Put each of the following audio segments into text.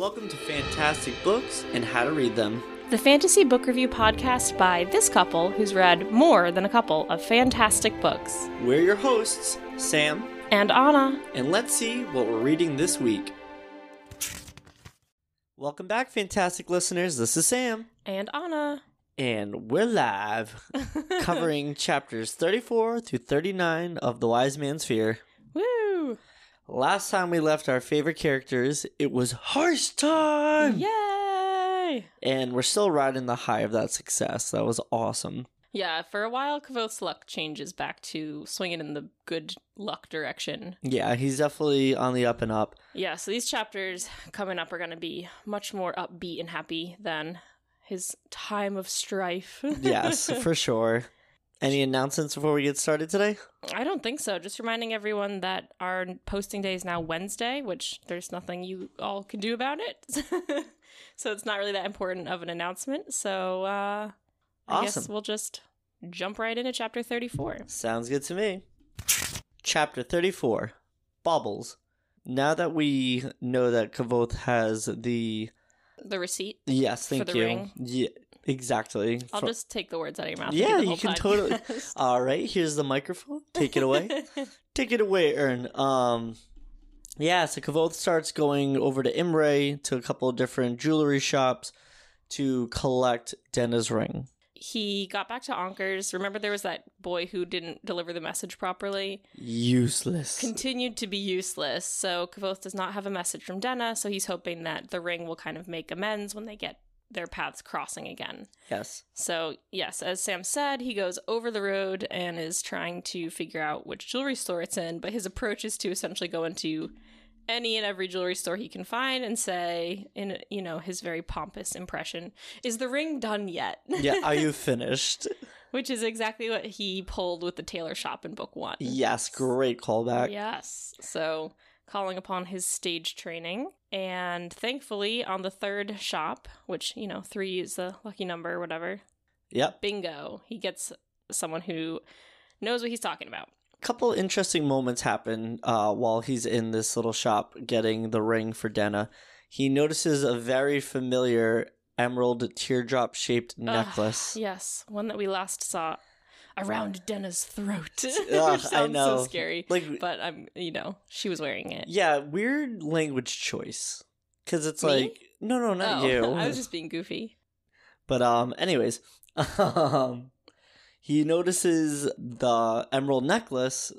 Welcome to Fantastic Books and How to Read Them. The fantasy book review podcast by this couple who's read more than a couple of fantastic books. We're your hosts, Sam, And Anna. and let's see what we're reading this week. Welcome back, fantastic listeners. This is Sam, And Anna. and we're live covering chapters 34 through 39 of The Wise Man's Fear. Woo! Last time we left our favorite characters, it was Hearst time! Yay! And we're still riding the high of that success. That was awesome. Yeah, for a while, Kvothe's luck changes back to swinging in the good luck direction. Yeah, he's definitely on the up and up. Yeah, so these chapters coming up are going to be much more upbeat and happy than his time of strife. Yes, for sure. Any announcements before we get started today? I don't think so. Just reminding everyone that our posting day is now Wednesday, which there's nothing you all can do about it. so it's not really that important of an announcement. So uh, I guess we'll just jump right into chapter 34. Sounds good to me. Chapter 34 Baubles. Now that we know that Kvothe has the. The receipt. Yes, For thank the you. ring? Yeah, exactly. I'll Fro- just take the words out of your mouth. Yeah, you can totally- All right, here's the microphone. Take it away. Take it away, Ern. Um, yeah, so Kvothe starts going over to Imre to a couple of different jewelry shops to collect Denna's ring. he got back to Anker's. Remember, there was that boy who didn't deliver the message properly. Useless. continued to be useless. So Kvothe does not have a message from Denna, so he's hoping that the ring will kind of make amends when they get their paths crossing again. yes. So, yes, as Sam said, he goes over the road and is trying to figure out which jewelry store it's in, but his approach is to essentially go into any and every jewelry store he can find and say in you know his very pompous impression is the ring done yet Yeah, are you finished? which is exactly what he pulled with the tailor shop in book one Yes, great callback. Yes. So calling upon his stage training. And thankfully, on the third shop, which, you know, three is the lucky number or whatever, Yep. bingo, he gets someone who knows what he's talking about. A couple interesting moments happen uh, while he's in this little shop getting the ring for Denna. He notices a very familiar emerald teardrop shaped necklace. Yes, one that we last saw around Denna's throat. Ugh, I sounds know. so scary. Like, But I'm, you know, she was wearing it. yeah, weird language choice. Because it's Me? like, no, no, not Oh, you. I was just being goofy. But um, anyways, um, he notices the emerald necklace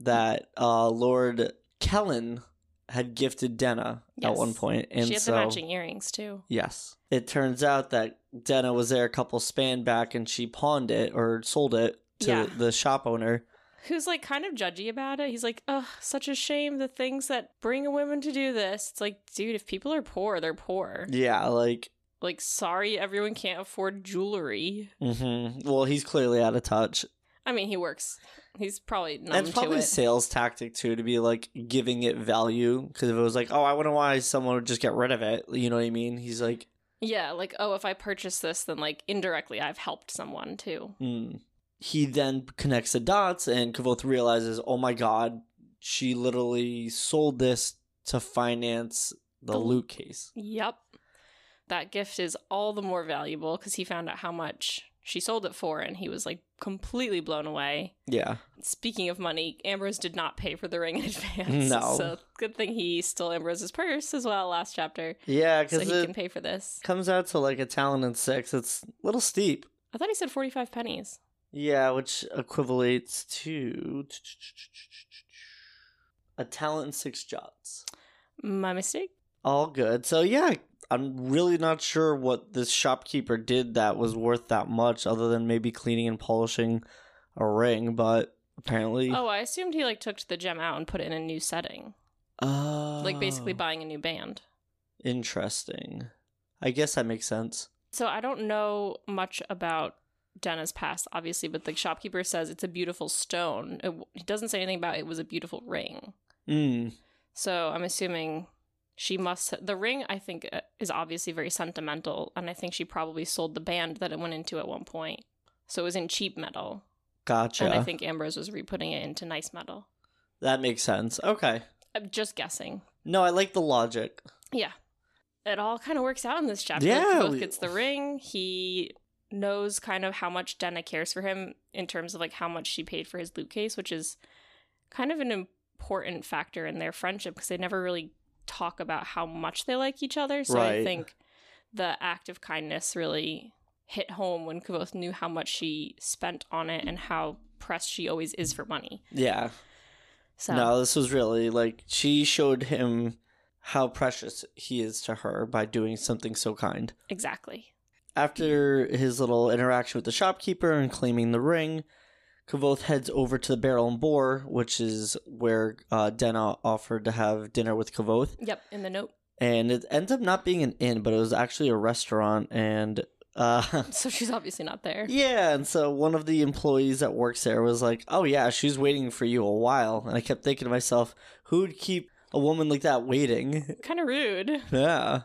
that uh Lord Kellen had gifted Denna at Yes. one point, and she had so the matching earrings too. yes, it turns out that Denna was there a couple span back, and she pawned it or sold it to Yeah. the shop owner. who's like kind of judgy about it. He's like, "Ugh, such a shame the things that bring a woman to do this." It's like, dude, if people are poor, they're poor. Yeah, like, Like, sorry, everyone can't afford jewelry. hmm well, he's clearly out of touch. I mean, he works. He's probably numb And it's probably to a sales tactic too to be like giving it value because if it was like, oh, I wonder why someone would just get rid of it. You know what I mean? He's like, Yeah, like, oh, if I purchase this, then like indirectly, I've helped someone too. hmm. He then connects the dots, and Kvothe realizes, oh my god, she literally sold this to finance the The- lute case. Yep, that gift is all the more valuable because he found out how much she sold it for, and he was like completely blown away. Yeah, Speaking of money, Ambrose did not pay for the ring in advance. No. So good thing he stole Ambrose's purse as well last chapter. yeah, So because he it can pay for this. comes out to like a talent and six. It's a little steep. I thought he said 45 pennies. Yeah, which equivalates to a talent and six jots. My mistake? All good. So yeah, I'm really not sure what this shopkeeper did that was worth that much, other than maybe cleaning and polishing a ring. But apparently, Oh, I assumed he like took the gem out and put it in a new setting. Like basically Oh, buying a new band. interesting. I guess that makes sense. So I don't know much about Denna's past, obviously, but the shopkeeper says it's a beautiful stone. It, he doesn't say anything about it was a beautiful ring. Mm. So I'm assuming she must. The ring, I think, uh, is obviously very sentimental, and I think she probably sold the band that it went into at one point. So it was in cheap metal, Gotcha. and I think Ambrose was re-putting it into nice metal. that makes sense. Okay. I'm just guessing. No, I like the logic. Yeah. it all kind of works out in this chapter. Yeah, Both gets the ring. He knows kind of how much Denna cares for him in terms of like how much she paid for his lute case, which is kind of an important factor in their friendship because they never really talk about how much they like each other. So I think the act of kindness really hit home when Kvothe knew how much she spent on it and how pressed she always is for money. Yeah. So No, this was really like she showed him how precious he is to her by doing something so kind. exactly. After his little interaction with the shopkeeper and claiming the ring, Kvothe heads over to the Barrel and Boar, which is where uh, Denna offered to have dinner with Kvothe. Yep, in the note. And it ends up not being an inn, but it was actually a restaurant. And uh, So she's obviously not there. yeah, and so one of the employees that works there was like, "Oh yeah, she's waiting for you a while." And I kept thinking to myself, "Who'd keep a woman like that waiting?" Kind of rude. yeah.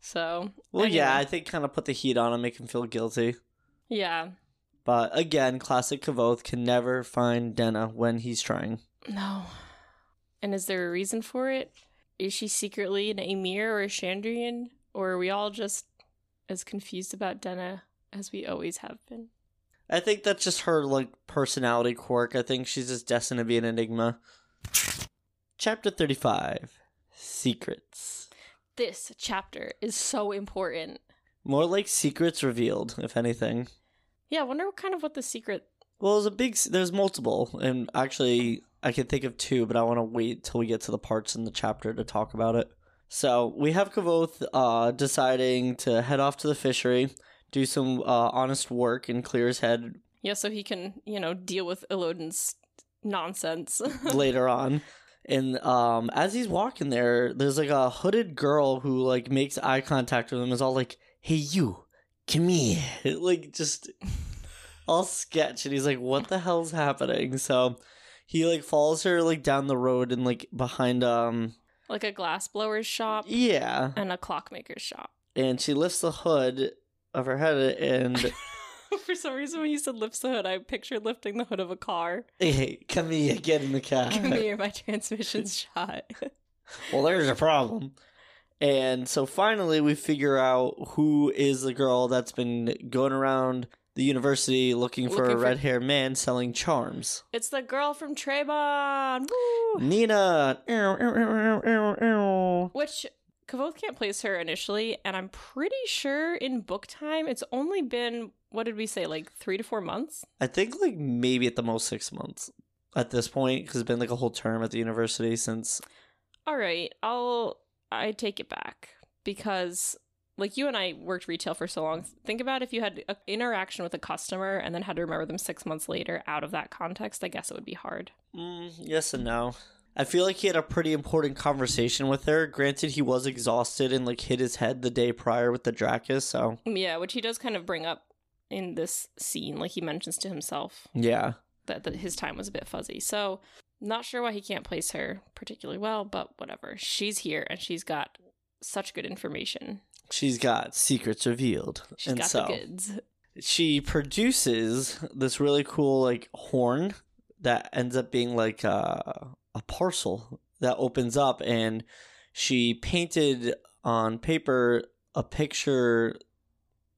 So Well, yeah. I think kind of put the heat on him, make him feel guilty. yeah. But again, classic Kvothe can never find Denna when he's trying. No. And is there a reason for it? Is she secretly an Amyr or a Chandrian? Or are we all just as confused about Denna as we always have been? I think that's just her like personality quirk. I think she's just destined to be an enigma. Chapter 35 Secrets. This chapter is so important. More like secrets revealed, if anything. Yeah, I wonder what kind of what the secret. Well, there's a big. There's multiple, and actually, I can think of two, but I want to wait till we get to the parts in the chapter to talk about it. So we have Kvothe uh, deciding to head off to the fishery, do some uh, honest work, and clear his head Yeah, so he can, you know, deal with Elodin's nonsense. later on. And um, as he's walking there, there's like a hooded girl who like makes eye contact with him. Is all like, "Hey, you, come here!" Like just all sketch, and he's like, "What the hell's happening?" So he like follows her like down the road and like behind um like a glass blower's shop yeah, and a clockmaker's shop. and she lifts the hood of her head and For some reason, when you said lifts the hood, I pictured lifting the hood of a car. hey, come here, get in the car. Come here, my transmission's shot. well, there's a problem. And so finally, we figure out who is the girl that's been going around the university looking for Looking a red haired man selling charms. It's the girl from Trebon! Woo! Nina! Which Kvothe can't place her initially, and I'm pretty sure in book time it's only been, what did we say, like three to four months? I think like maybe at the most six months at this point because it's been like a whole term at the university since. All right, I'll, I take it back because. Like you and I worked retail for so long. Think about if you had an interaction with a customer and then had to remember them six months later out of that context. I guess it would be hard. Mm, yes and no. I feel like he had a pretty important conversation with her. Granted, he was exhausted and like hit his head the day prior with the Draccus, so Yeah, which he does kind of bring up in this scene. Like he mentions to himself yeah. that, that his time was a bit fuzzy. So, not sure why he can't place her particularly well, but whatever. She's here and she's got such good information. She's got secrets revealed. She's and got so the goods. she produces this really cool like horn that ends up being like a, a parcel that opens up and she painted on paper a picture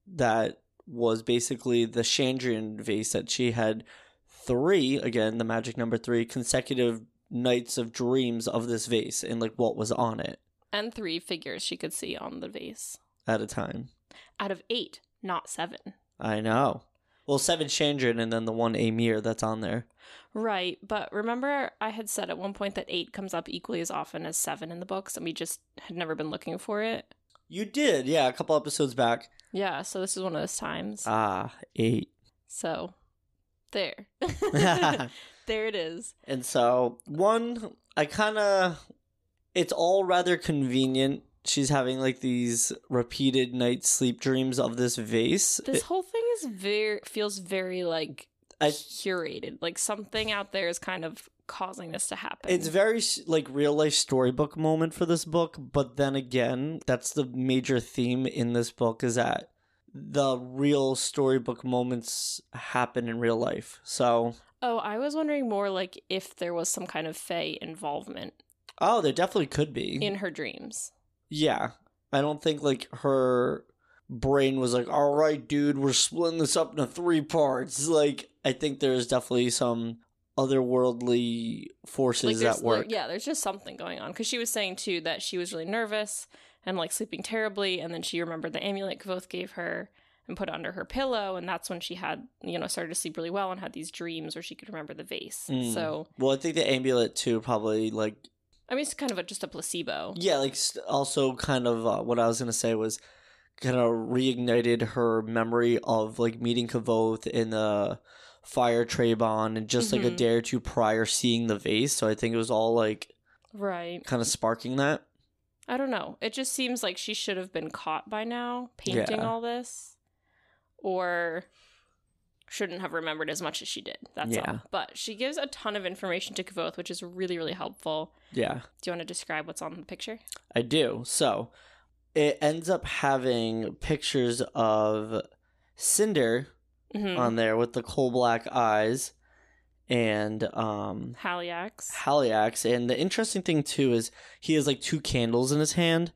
that was basically the Chandrian vase that she had three again the magic number three consecutive nights of dreams of this vase and like what was on it And three figures she could see on the vase. at a time Out of eight, not seven. i know well seven Chandrian and then the one Amyr that's on there Right, but remember I had said at one point that eight comes up equally as often as seven in the books, and we just had never been looking for it. You did, yeah, a couple episodes back. Yeah, so this is one of those times. Ah, eight. so, there. there it is. And so, one, I kind of, it's all rather convenient. She's having like these repeated night sleep dreams of this vase. This whole thing is very feels very like I- curated. Like something out there is kind of causing this to happen. It's very like real life storybook moment for this book, but then again, that's the major theme in this book is that the real storybook moments happen in real life. So, oh, I was wondering more like if there was some kind of Fey involvement oh, there definitely could be. in her dreams. yeah. I don't think like her brain was like, "All right, dude, we're splitting this up into three parts." Like I think there's definitely some otherworldly forces there's- at work. Like, yeah, there's just something going on because she was saying too that she was really nervous and like sleeping terribly, and then she remembered the amulet Kvothe gave her and put it under her pillow, and that's when she had you know started to sleep really well and had these dreams where she could remember the vase. Mm. So Well, I think the amulet too probably like I mean, it's kind of a, just a placebo. yeah, like also kind of uh, what I was gonna say was kind of reignited her memory of like meeting Kvothe in the fire Trebon and just like a Mhm. day or two prior seeing the vase. So I think it was all like Right. kind of sparking that. I don't know. It just seems like she should have been caught by now painting Yeah. all this, or shouldn't have remembered as much as she did. That's Yeah. all. But she gives a ton of information to Kvothe, which is really, really helpful. Yeah. Do you want to describe what's on the picture? I do. So it ends up having pictures of Cinder Mm-hmm. on there with the coal black eyes and um Haliax Haliax. And the interesting thing too is he has like two candles in his hand.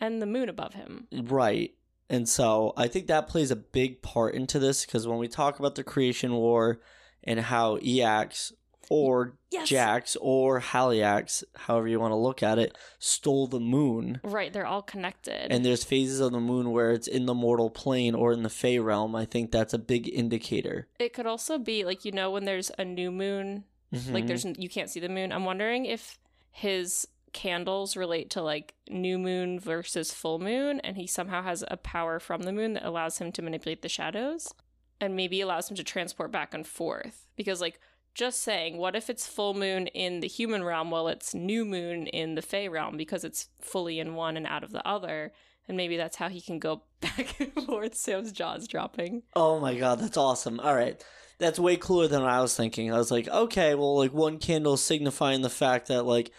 and the moon above him. Right. And so I think that plays a big part into this because when we talk about the creation war and how Iax or Yes. Jax or Haliax, however you want to look at it, stole the moon. Right, they're all connected. And there's phases of the moon where it's in the mortal plane or in the Fey realm. I think that's a big indicator. it could also be like you know when there's a new moon, like Mhm. there's you can't see the moon. I'm wondering if his candles relate to like new moon versus full moon and he somehow has a power from the moon that allows him to manipulate the shadows and maybe allows him to transport back and forth because like just saying what if it's full moon in the human realm while it's new moon in the fey realm because it's fully in one and out of the other and maybe that's how he can go back and forth sam's jaws dropping Oh my god, that's awesome. All right. That's way cooler than I was thinking. I was like, okay, well, like one candle signifying the fact that, like,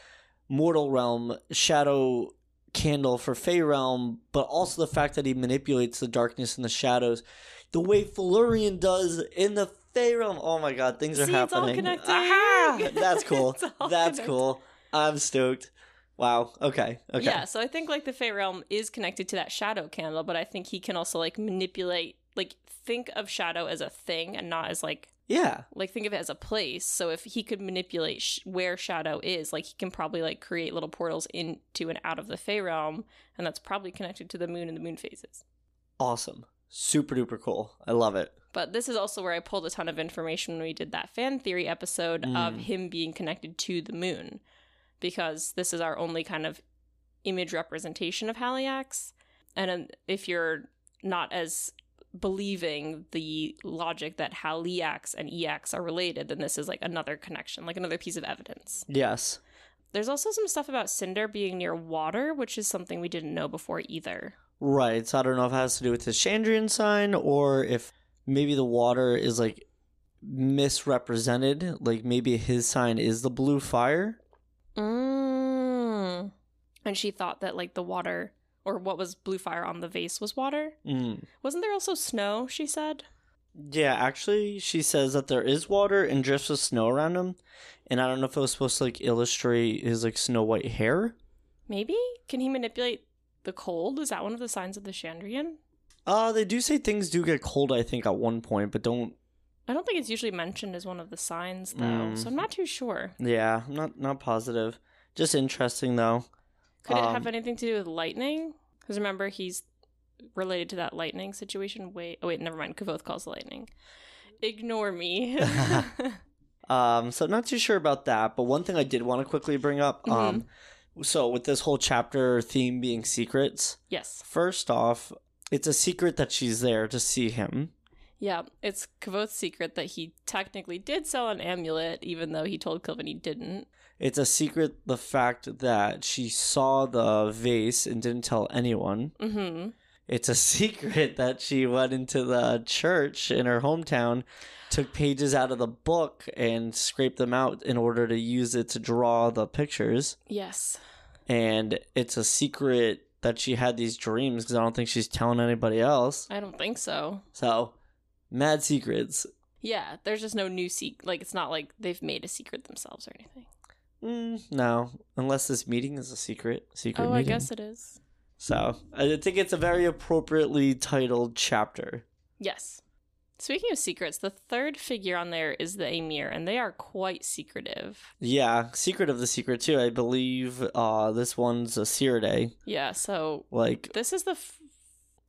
mortal realm, shadow candle for Fey realm, but also the fact that he manipulates the darkness and the shadows the way Felurian does in the Fey realm. Oh my god, things are See, it's all happening. Aha! That's cool. That's connected. cool. I'm stoked. Wow. Okay. Okay. Yeah, so I think like the Fey realm is connected to that shadow candle, but I think he can also like manipulate like think of shadow as a thing and not as like Yeah. like think of it as a place. So if he could manipulate sh- where shadow is, like he can probably like create little portals into and out of the Fey realm, and that's probably connected to the moon and the moon phases. Awesome. Super duper cool. I love it. But this is also where I pulled a ton of information when we did that fan theory episode of Mm. him being connected to the moon, because this is our only kind of image representation of Haliax. And um, if you're not as believing the logic that Haliax and Iax are related, then this is like another connection, like another piece of evidence. Yes. There's also some stuff about Cinder being near water, which is something we didn't know before either. Right. So I don't know if it has to do with his Chandrian sign or if maybe the water is like misrepresented. Like maybe his sign is the blue fire. Mm. And she thought that like the water or what was blue fire on the vase was water. Mm. Wasn't there also snow? She said. Yeah, actually, she says that there is water and drifts of snow around him. And I don't know if it was supposed to like illustrate his like snow white hair. Maybe can he manipulate the cold? Is that one of the signs of the Chandrian? Uh, they do say things do get cold, I think, at one point, but don't. I don't think it's usually mentioned as one of the signs though, Mm. so I'm not too sure. Yeah, I'm not not positive. Just interesting though. Could it Um, have anything to do with lightning? Because remember, he's related to that lightning situation. Wait, oh wait, never mind. Kvothe calls the lightning. Ignore me. Um, so I'm not too sure about that, but one thing I did want to quickly bring up. Mm-hmm. Um, so with this whole chapter theme being secrets, yes. first off, it's a secret that she's there to see him. Yeah, it's Kvothe's secret that he technically did sell an amulet, even though he told Kilvin he didn't. It's a secret the fact that she saw the vase and didn't tell anyone. Mm-hmm. It's a secret that she went into the church in her hometown, took pages out of the book and scraped them out in order to use it to draw the pictures. Yes. And it's a secret that she had these dreams because I don't think she's telling anybody else. I don't think so. So, mad secrets. Yeah, there's just no new secret. Like, it's not like they've made a secret themselves or anything. Mm, no, unless this meeting is a secret. Secret oh, I guess it is. So I think it's a very appropriately titled chapter. Yes. Speaking of secrets, the third figure on there is the Amyr, and they are quite secretive. Yeah, secret of the secret too. I believe uh this one's a Ciridae. Yeah, so Like this is the f-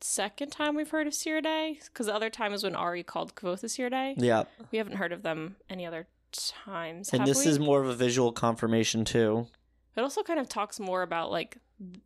second time we've heard of Ciridae, because the other time is when Auri called Kvothe Ciridae. yeah. We haven't heard of them any other times. And this we? is more of a visual confirmation too. It also kind of talks more about like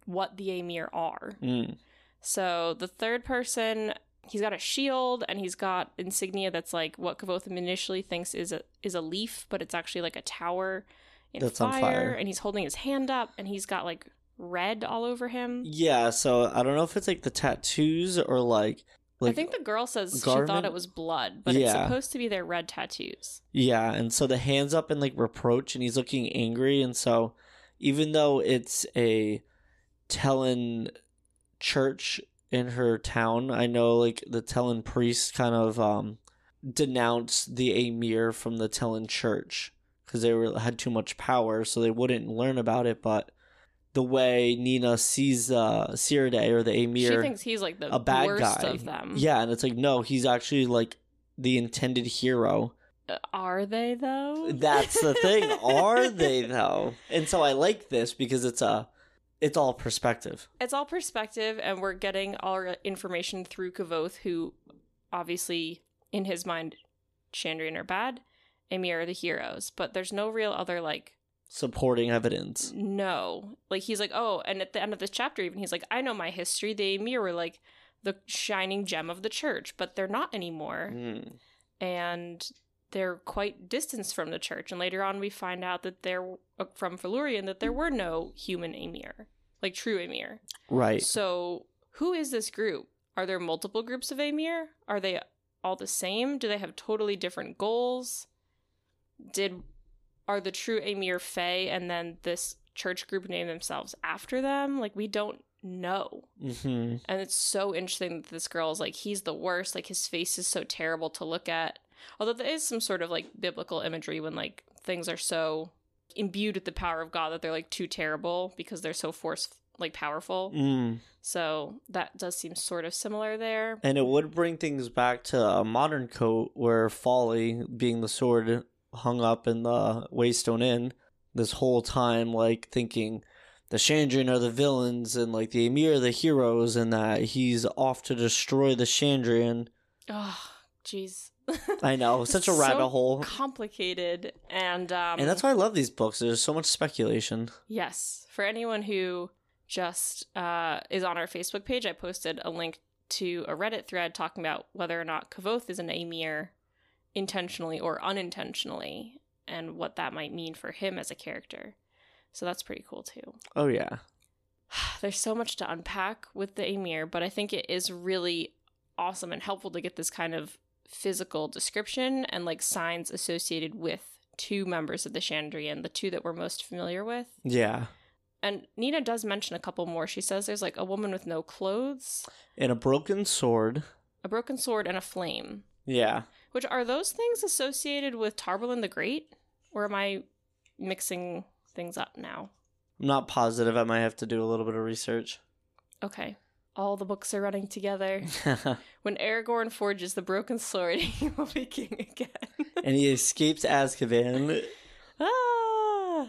what the Amyr are. Mm. So the third person, he's got a shield and he's got insignia that's like what Kavotham initially thinks is a is a leaf, but it's actually like a tower in That's fire, on fire. And he's holding his hand up and he's got like red all over him. Yeah, so I don't know if it's like the tattoos or like like I think the girl says she thought it was blood, but it's supposed to be their red tattoos. Yeah, and so the hands up in like reproach and he's looking angry and so even though it's a Tehlin church in her town, I know like the Tehlin priests kind of um denounced the Amyr from the Tehlin church because they were had too much power so they wouldn't learn about it but the way Nina sees uh Ciridae or the Amyr, she thinks he's like the a bad worst guy. of them. Yeah, and it's like no, he's actually like the intended hero. Uh, Are they though? That's the thing. Are they though? And so I like this because it's a it's all perspective. it's all perspective and we're getting all our information through Kvothe, who obviously in his mind Chandrian are bad, Amyr are the heroes, but there's no real other like Supporting evidence. no. Like he's like, oh, and at the end of this chapter even he's like, I know my history. The Amyr were like the shining gem of the church, but they're not anymore. Mm. And they're quite distanced from the church. And later on we find out that there uh, from Felurian that there were no human Amyr. Like true Amyr. Right. So, who is this group? Are there multiple groups of Amyr? Are they all the same? Do they have totally different goals? Did are the true Amyr Fae and then this church group name themselves after them? Like we don't know. hmm And it's so interesting that this girl is like he's the worst, like his face is so terrible to look at. Although there is some sort of like biblical imagery when like things are so imbued with the power of God that they're like too terrible because they're so force like powerful. Mm. So that does seem sort of similar there. And it would bring things back to a modern Kote where Folly, being the sword hung up in the Waystone Inn, this whole time, like thinking the Chandrian are the villains and like the Amyr are the heroes, and that he's off to destroy the Chandrian. Oh, jeez. I know, such a So rabbit hole. Complicated and um And that's why I love these books. There's so much speculation. Yes. For anyone who just uh, is on our Facebook page, I posted a link to a Reddit thread talking about whether or not Kvothe is an Amyr intentionally or unintentionally and what that might mean for him as a character. So that's pretty cool too. Oh yeah. There's so much to unpack with the Amyr, but I think it is really awesome and helpful to get this kind of physical description and like signs associated with two members of the Chandrian, the two that we're most familiar with. Yeah. And Nina does mention a couple more. She says there's like a woman with no clothes, And a broken sword. a broken sword, and a flame. Yeah. Which are those things associated with Taborlin the Great? Or am I mixing things up now? I'm not positive. I might have to do a little bit of research. Okay. All the books are running together. When Aragorn forges the broken sword, he will be king again. and he escapes Azkaban. ah!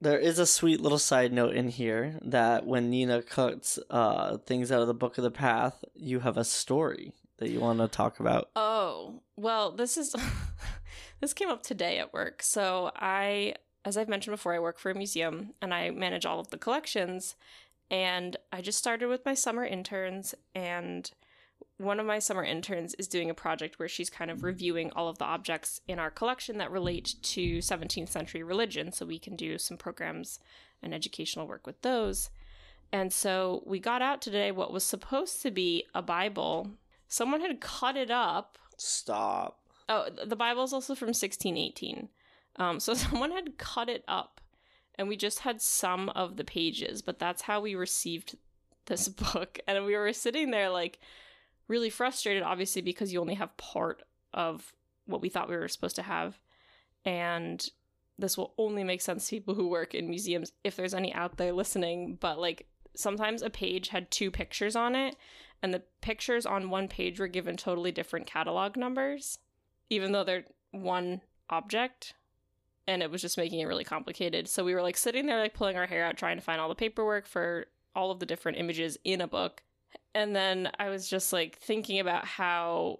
There is a sweet little side note in here that when Nina cuts uh, things out of the Book of the Path, you have a story that you want to talk about. Oh, well, this is this came up today at work. So I as I've mentioned before, I work for a museum and I manage all of the collections and I just started with my summer interns and one of my summer interns is doing a project where she's kind of reviewing all of the objects in our collection that relate to 17th century religion so we can do some programs and educational work with those. And so we got out today what was supposed to be a Bible. Someone had cut it up. Stop. Oh, the Bible is also from 1618. Um, so someone had cut it up, and we just had some of the pages, but that's how we received this book. And we were sitting there, like, really frustrated, obviously, because you only have part of what we thought we were supposed to have. And this will only make sense to people who work in museums if there's any out there listening. But, like, sometimes a page had two pictures on it, and the pictures on one page were given totally different catalog numbers, even though they're one object. And it was just making it really complicated. So we were like sitting there, like pulling our hair out, trying to find all the paperwork for all of the different images in a book. And then I was just like thinking about how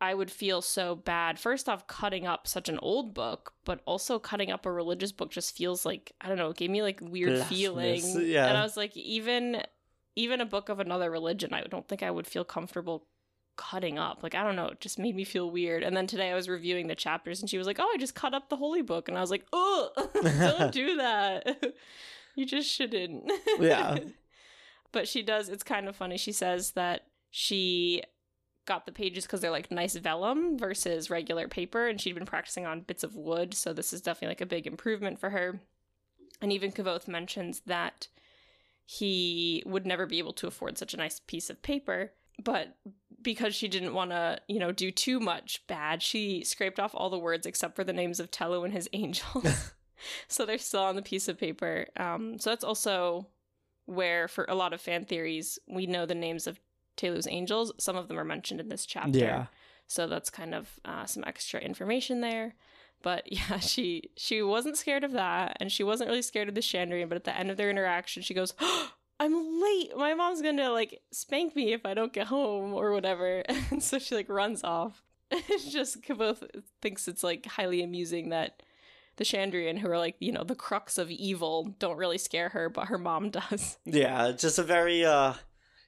I would feel so bad. First off, cutting up such an old book, but also cutting up a religious book just feels like I don't know. It gave me like weird Blasphemous, feeling, yeah. and I was like, even even a book of another religion, I don't think I would feel comfortable cutting up. Like I don't know, it just made me feel weird. And then today I was reviewing the chapters, and she was like, "Oh, I just cut up the holy book," and I was like, "Oh, don't do that. you just shouldn't." Yeah. but she does. It's kind of funny. She says that she got the pages because they're like nice vellum versus regular paper, and she'd been practicing on bits of wood, so this is definitely like a big improvement for her. And even Kvothe mentions that he would never be able to afford such a nice piece of paper, but because she didn't want to, you know, do too much bad, she scraped off all the words except for the names of Tehlu and his angels. so they're still on the piece of paper. Um, so that's also where, for a lot of fan theories, we know the names of Tehlu's angels. Some of them are mentioned in this chapter. Yeah. So that's kind of uh, some extra information there. But yeah, she she wasn't scared of that, and she wasn't really scared of the Chandrian. But at the end of their interaction, she goes, "I'm late. My mom's gonna like spank me if I don't get home or whatever." And so she like runs off. It's just Kvothe thinks it's like highly amusing that the Chandrian, who are like you know the crux of evil, don't really scare her, but her mom does. Yeah, just a very uh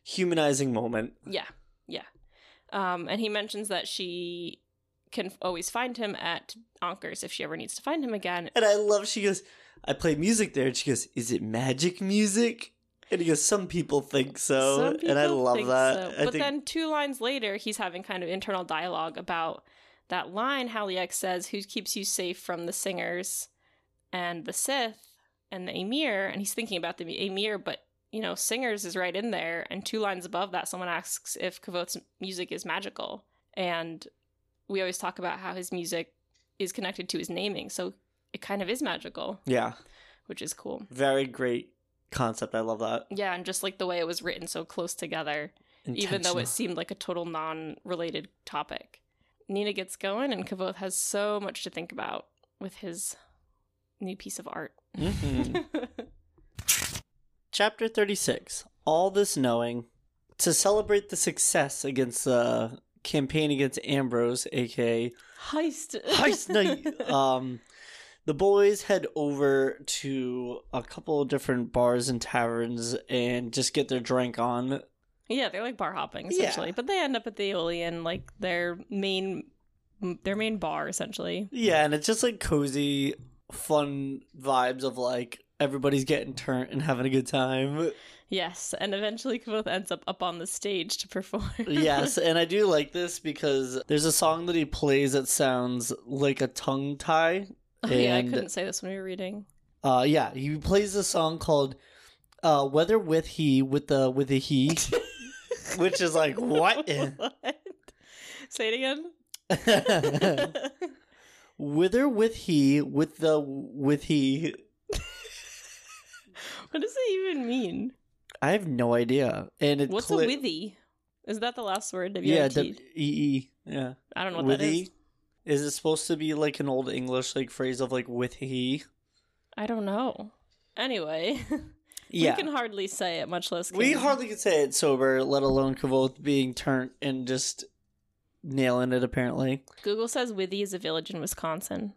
humanizing moment. Yeah, yeah. Um, and he mentions that she can always find him at Anker's if she ever needs to find him again. And I love she goes, I play music there and she goes, Is it magic music? And he goes, Some people think so. Some and I love that. so. I But think then two lines later, he's having kind of internal dialogue about that line Haliax says, Who keeps you safe from the singers and the Sithe and the Amyr? And he's thinking about the Amyr, but you know, singers is right in there. And two lines above that, someone asks if Kvothe's music is magical. And we always talk about how his music is connected to his naming. So it kind of is magical, Yeah. which is cool. Very great concept. I love that. Yeah, and just like the way it was written so close together. even though it seemed like a total non-related topic. Nina gets going, and Kvothe has so much to think about with his new piece of art. Mhm. Chapter 36 All This Knowing. To celebrate the success against the campaign against Ambrose, aka Heist. Heist Night, um, the boys head over to a couple of different bars and taverns and just get their drink on. yeah, they're like bar hopping Yeah. essentially, but they end up at the Eolian, like their main, their main bar essentially. Yeah, and it's just like cozy, fun vibes of like everybody's getting turned and having a good time. Yes, and eventually Kvothe ends up up on the stage to perform. yes, and I do like this because there's a song that he plays that sounds like a tongue tie. Oh, yeah, I couldn't say this when we were reading. Uh, yeah, he plays a song called uh, "Whether with He" with the with the he, which is like what? what? Say it again. Wither with he with the with he. what does it even mean? I have no idea. And it What's a withy? Is that the last word? Yeah, W-I-T? W E E. Yeah, I don't know what that withy. is. Is it supposed to be like an old English like phrase of like with he? I don't know. Anyway, Yeah, we can hardly say it, much less. we hardly can say it sober, let alone Kvothe being turned and just nailing it. Apparently, Google says Withy is a village in Wisconsin.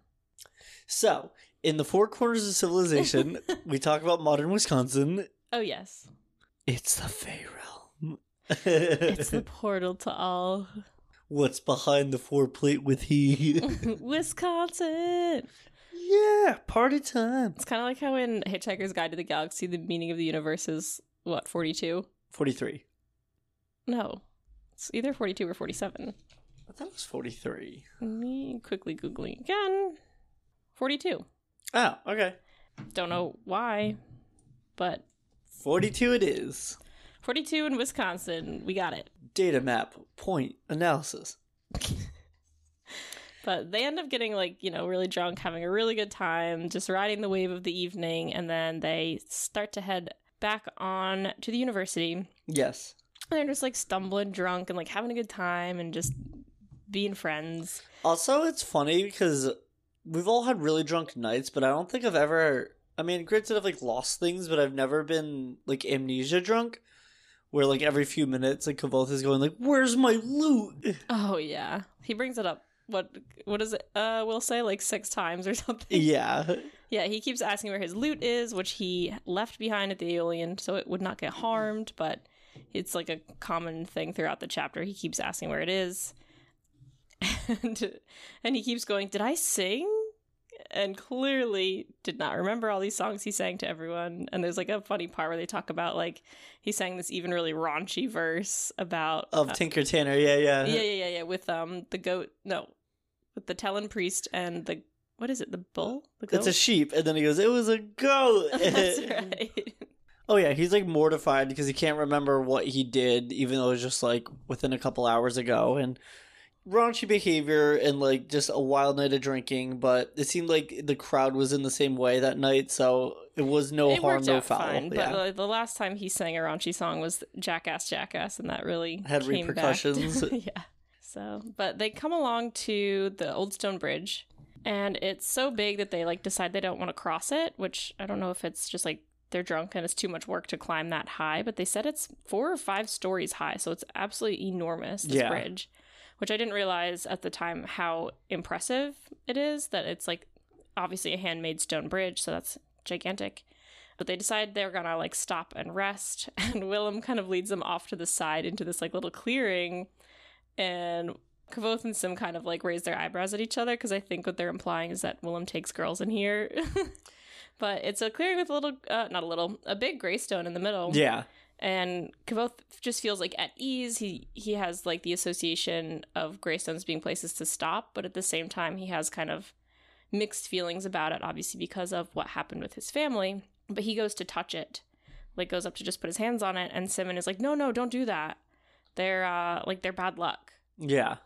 so in the four corners of civilization, we talk about modern Wisconsin. Oh yes, It's the Fey realm. it's the portal to all What's behind the four plate with he? Wisconsin. yeah, party time. It's kind of like how in Hitchhiker's Guide to the Galaxy, the meaning of the universe is what forty-two. 43. No, it's either forty-two or forty-seven. I thought it was 43. Me quickly googling again. Forty-two. Oh, okay. Don't know why, but 42 it is. 42 in Wisconsin. We got it. Data map, point, analysis. But they end up getting like, you know, really drunk, having a really good time, just riding the wave of the evening, and then they start to head back on to the university. Yes. And they're just like stumbling drunk and like having a good time and just being friends. Also, it's funny because we've all had really drunk nights, but I don't think I've ever. I mean, granted, I've like lost things, but I've never been like amnesia drunk, where like every few minutes, like Kvothe is going like, "Where's my lute?" Oh yeah. He brings it up what what is it uh we'll say like six times or something. yeah, Yeah, he keeps asking where his lute is, which he left behind at the Eolian so it would not get harmed, but it's like a common thing throughout the chapter. He keeps asking where it is. And and he keeps going, "Did I sing?" And clearly did not remember all these songs he sang to everyone. And there's like a funny part where they talk about like he sang this even really raunchy verse about of uh, Tinker Tanner. Yeah, yeah, yeah, yeah, yeah, yeah, with um the goat no, with the Tehlin priest and the what is it, the bull? The goat? It's a sheep, and then he goes, "It was a goat." That's right. Oh yeah, he's like mortified because he can't remember what he did, even though it was just like within a couple hours ago, and raunchy behavior and like just a wild night of drinking. But it seemed like the crowd was in the same way that night, so it was no it harm, no foul. fine. yeah. But the, the last time he sang a raunchy song was Jackass Jackass, and that really Had came repercussions. Back. yeah. So, but they come along to the Old Stone Bridge, and it's so big that they like decide they don't want to cross it. Which I don't know if it's just like they're drunk and it's too much work to climb that high. But they said it's four or five stories high, so it's absolutely enormous. This Yeah. bridge, which I didn't realize at the time how impressive it is. That it's like obviously a handmade stone bridge, so that's gigantic. But they decide they're gonna like stop and rest, and Wilem kind of leads them off to the side into this like little clearing, and Kvothe and Sim kind of like raise their eyebrows at each other because I think what they're implying is that Wilem takes girls in here. but it's a clearing with a little, uh, not a little, a big gray stone in the middle yeah, and Kvothe just feels like at ease. He he has like the association of Greystones being places to stop, but at the same time he has kind of mixed feelings about it, obviously because of what happened with his family. But he goes to touch it, like goes up to just put his hands on it, and Simmon is like, "No, no, don't do that. They're uh like they're bad luck." yeah.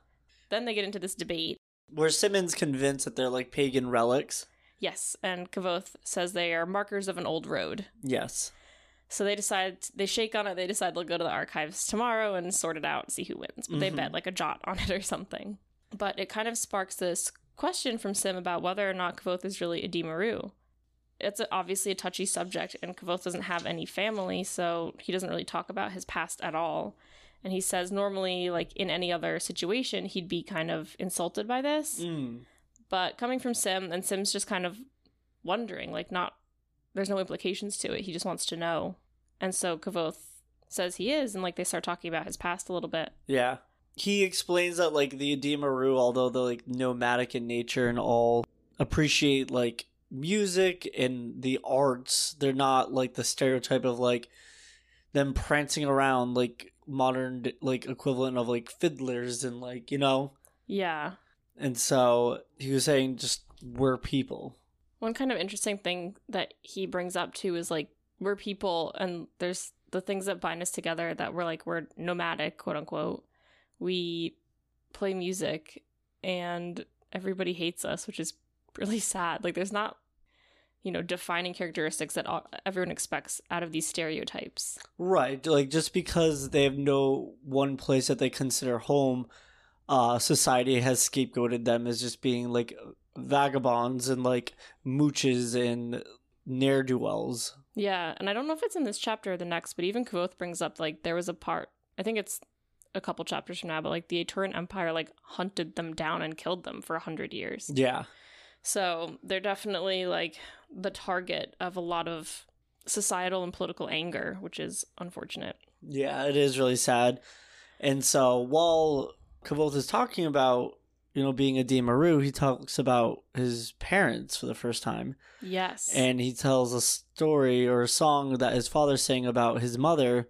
Then they get into this debate. Where Simmon's convinced that they're like pagan relics. Yes, and Kvothe says they are markers of an old road. Yes. So they decide they shake on it. They decide they'll go to the archives tomorrow and sort it out, and see who wins. But they Mhm. bet like a jot on it or something. But it kind of sparks this question from Sim about whether or not Kvothe is really a Edema Ruh. It's a, obviously a touchy subject, and Kvothe doesn't have any family, so he doesn't really talk about his past at all. And he says normally, like in any other situation, he'd be kind of insulted by this. Mm. But coming from Sim, and Sim's just kind of wondering, like, not, there's no implications to it. He just wants to know. And so Kvothe says he is, and like they start talking about his past a little bit. Yeah. He explains that like the Edema Ruh, although they're like nomadic in nature and all appreciate like music and the arts, they're not like the stereotype of like them prancing around like modern like equivalent of like fiddlers and like, you know. Yeah. And so he was saying just we're people. One kind of interesting thing that he brings up too is like we're people, and there's the things that bind us together that we're like we're nomadic, quote unquote. We play music, and everybody hates us, which is really sad. Like there's not, you know, defining characteristics that all, everyone expects out of these stereotypes. Right. Like just because they have no one place that they consider home, uh society has scapegoated them as just being like vagabonds and like mooches and ne'er do wells. Yeah, and I don't know if it's in this chapter or the next, but even Kvothe brings up like there was a part. I think it's a couple chapters from now, but like the Aturan Empire like hunted them down and killed them for a hundred years. Yeah. So they're definitely like the target of a lot of societal and political anger, which is unfortunate. Yeah, it is really sad. And so while Kvothe is talking about, you know, being a Edema Ruh, he talks about his parents for the first time. Yes. and he tells a story or a song that his father sang about his mother.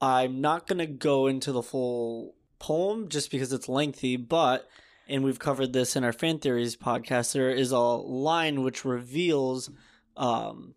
I'm not going to go into the full poem just because it's lengthy, but, and we've covered this in our fan theories podcast, there is a line which reveals um,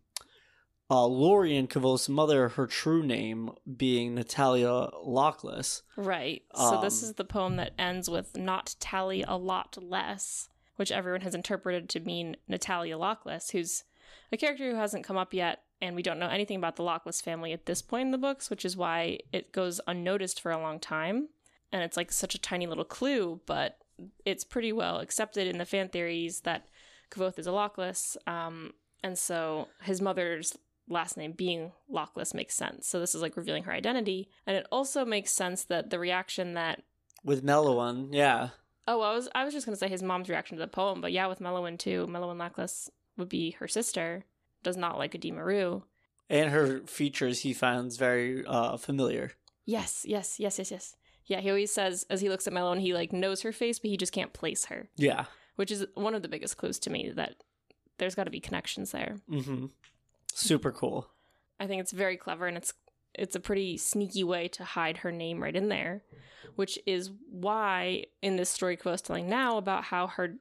uh, Kvothe's mother, her true name being Natalia Lockless. right. So this um, is the poem that ends with not tally a lot less, which everyone has interpreted to mean Natalia Lockless, who's a character who hasn't come up yet and we don't know anything about the Lockless family at this point in the books, which is why it goes unnoticed for a long time. And it's like such a tiny little clue, but it's pretty well accepted in the fan theories that Kvothe is a Lockless. Um, and so his mother's last name being Lackless makes sense. So this is like revealing her identity. And it also makes sense that the reaction that With Meluan, yeah. Oh, I was I was just gonna say his mom's reaction to the poem, but yeah, with Meluan too. Meluan Lackless would be her sister. Does not like Edema Ruh. And her features he finds very uh, familiar. Yes, yes, yes, yes, yes. Yeah, he always says as he looks at Meluan, he like knows her face, but he just can't place her. Yeah. Which is one of the biggest clues to me that there's got to be connections there. Mm-hmm. Super cool. I think it's very clever, and it's it's a pretty sneaky way to hide her name right in there, which is why in this story Kvothe's telling now about how her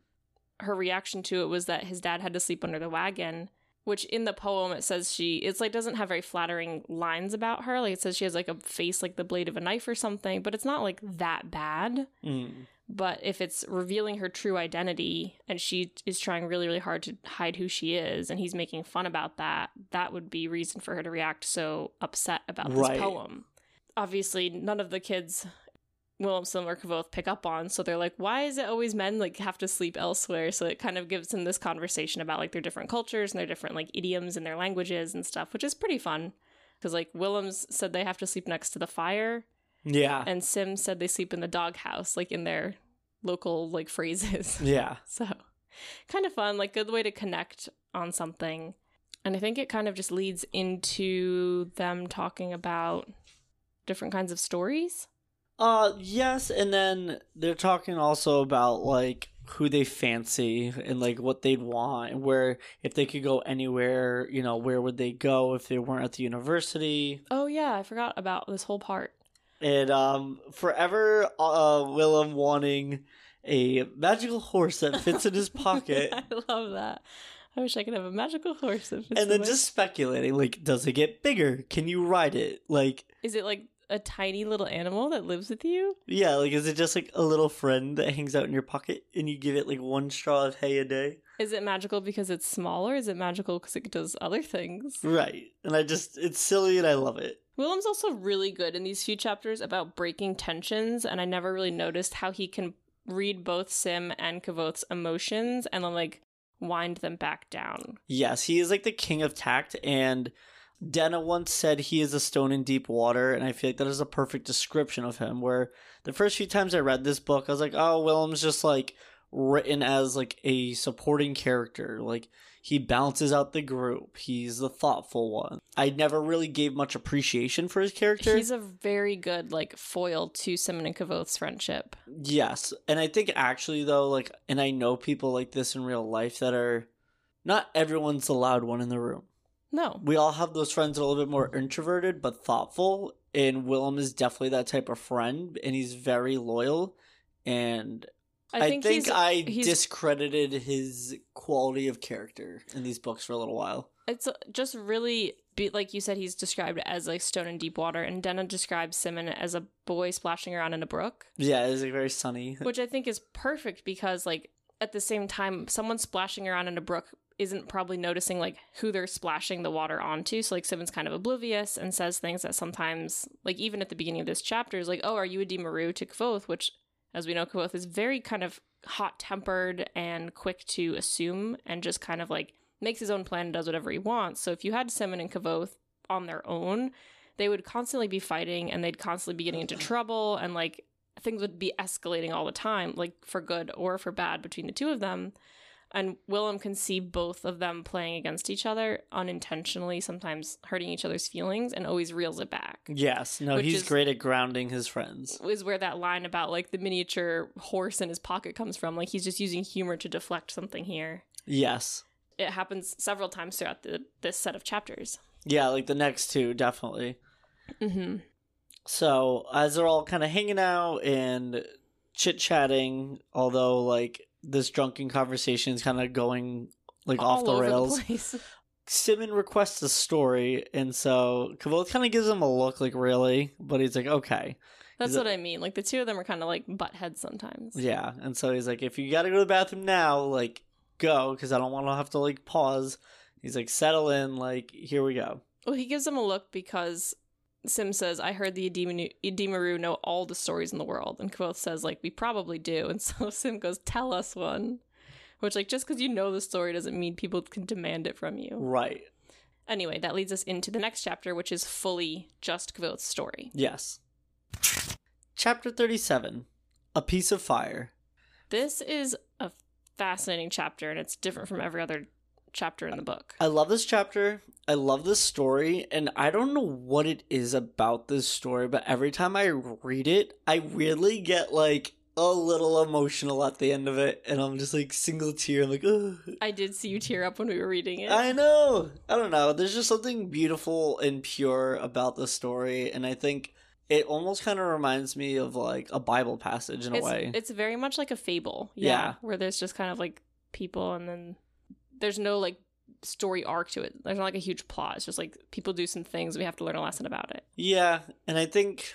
her reaction to it was that his dad had to sleep under the wagon. Which in the poem it says she it's like doesn't have very flattering lines about her. Like it says she has like a face like the blade of a knife or something, but it's not like that bad. Mm. But if it's revealing her true identity and she is trying really, really hard to hide who she is and he's making fun about that, that would be reason for her to react so upset about this Right. poem. Obviously, none of the kids Williamson or Kvothe pick up on, so they're like, why is it always men like have to sleep elsewhere? So it kind of gives them this conversation about like their different cultures and their different like idioms and their languages and stuff, which is pretty fun. Because like Willems said they have to sleep next to the fire, Yeah. and Sim said they sleep in the doghouse, like in their local like phrases. yeah. so kind of fun, like good way to connect on something. And I think it kind of just leads into them talking about different kinds of stories. Uh yes, and then they're talking also about like who they fancy and like what they'd want and where if they could go anywhere, you know, where would they go if they weren't at the university. Oh yeah, I forgot about this whole part. And um forever uh Wilem wanting a magical horse that fits in his pocket. I love that. I wish I could have a magical horse. That fits and then just speculating like does it get bigger? Can you ride it? Like is it like a tiny little animal that lives with you? yeah, like is it just like a little friend that hangs out in your pocket and you give it like one straw of hay a day? Is it magical because it's small, or is it magical because it does other things? Right. And I just it's silly and I love it. Wilem's also really good in these few chapters about breaking tensions, and I never really noticed how he can read both Sim and Kvothe's emotions and then like wind them back down. Yes, he is like the king of tact and Denna once said he is a stone in deep water, and I feel like that is a perfect description of him. Where the first few times I read this book, I was like, oh, Wilem's just like written as like a supporting character. Like he balances out the group. He's the thoughtful one. I never really gave much appreciation for his character. He's a very good like foil to Simmon and Kvothe's friendship. Yes, and I think actually though, like, and I know people like this in real life that are not everyone's the loud one in the room. No. We all have those friends that are a little bit more introverted but thoughtful, and Wilem is definitely that type of friend, and he's very loyal. And I think, I he's- discredited his quality of character in these books for a little while. it's uh, just really be, like you said he's described as like stone in deep water and Denna describes Simmon as a boy splashing around in a brook. Yeah, it's like very sunny. which I think is perfect because like at the same time someone splashing around in a brook isn't probably noticing like who they're splashing the water onto so like Simmon's kind of oblivious and says things that sometimes like even at the beginning of this chapter is like oh are you a Ruh to Kvothe which as we know Kvothe is very kind of hot tempered and quick to assume and just kind of like makes his own plan and does whatever he wants so if you had Simmon and Kvothe on their own they would constantly be fighting and they'd constantly be getting into trouble and like things would be escalating all the time, like for good or for bad between the two of them. And Wilem can see both of them playing against each other unintentionally, sometimes hurting each other's feelings, and always reels it back. Yes, no, he's is- great at grounding his friends. Is where that line about like the miniature horse in his pocket comes from. Like he's just using humor to deflect something here. Yes. It happens several times throughout the, this set of chapters. Yeah, like the next two, definitely. Mm-hmm. So as they're all kind of hanging out and chit chatting, although like this drunken conversation is kind of going like off the rails, place. Simmon requests a story, and so Kvothe kind of gives him a look like really, but he's like okay, That's He's what I mean. Like the two of them are kind of like butt heads sometimes. yeah, and so he's like if you got to go to the bathroom now, like go because I don't want to have to like pause. He's like, settle in, like, here we go. Well, he gives him a look because Sim says, I heard the Edema- Idimaru know all the stories in the world. And Kvothe says, like, we probably do. And so Sim goes, tell us one. Which, like, just because you know the story doesn't mean people can demand it from you. Right. Anyway, that leads us into the next chapter, which is fully just Kvothe's story. Yes. Chapter 37 A Piece of Fire. This is a fascinating chapter, and it's different from every other chapter in the book. I love this chapter. I love this story, and I don't know what it is about this story, but every time I read it, I really get like a little emotional at the end of it, and I'm just like single tear. I'm like, Ugh. I did see you tear up when we were reading it. I know. I don't know. There's just something beautiful and pure about the story, and I think it almost kind of reminds me of like a Bible passage in a it's, way. it's very much like a fable. Yeah, Yeah. Where there's just kind of like people, and then there's no like story arc to it. There's not like a huge plot. It's just like people do some things. We have to learn a lesson about it. Yeah, and I think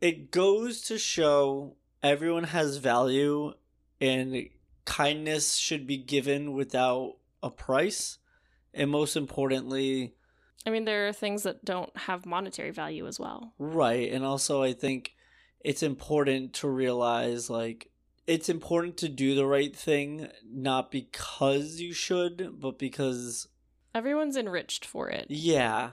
it goes to show everyone has value and kindness should be given without a price. And most importantly, I mean, there are things that don't have monetary value as well. right, and also I think it's important to realize like it's important to do the right thing not because you should, but because Everyone's enriched for it. yeah.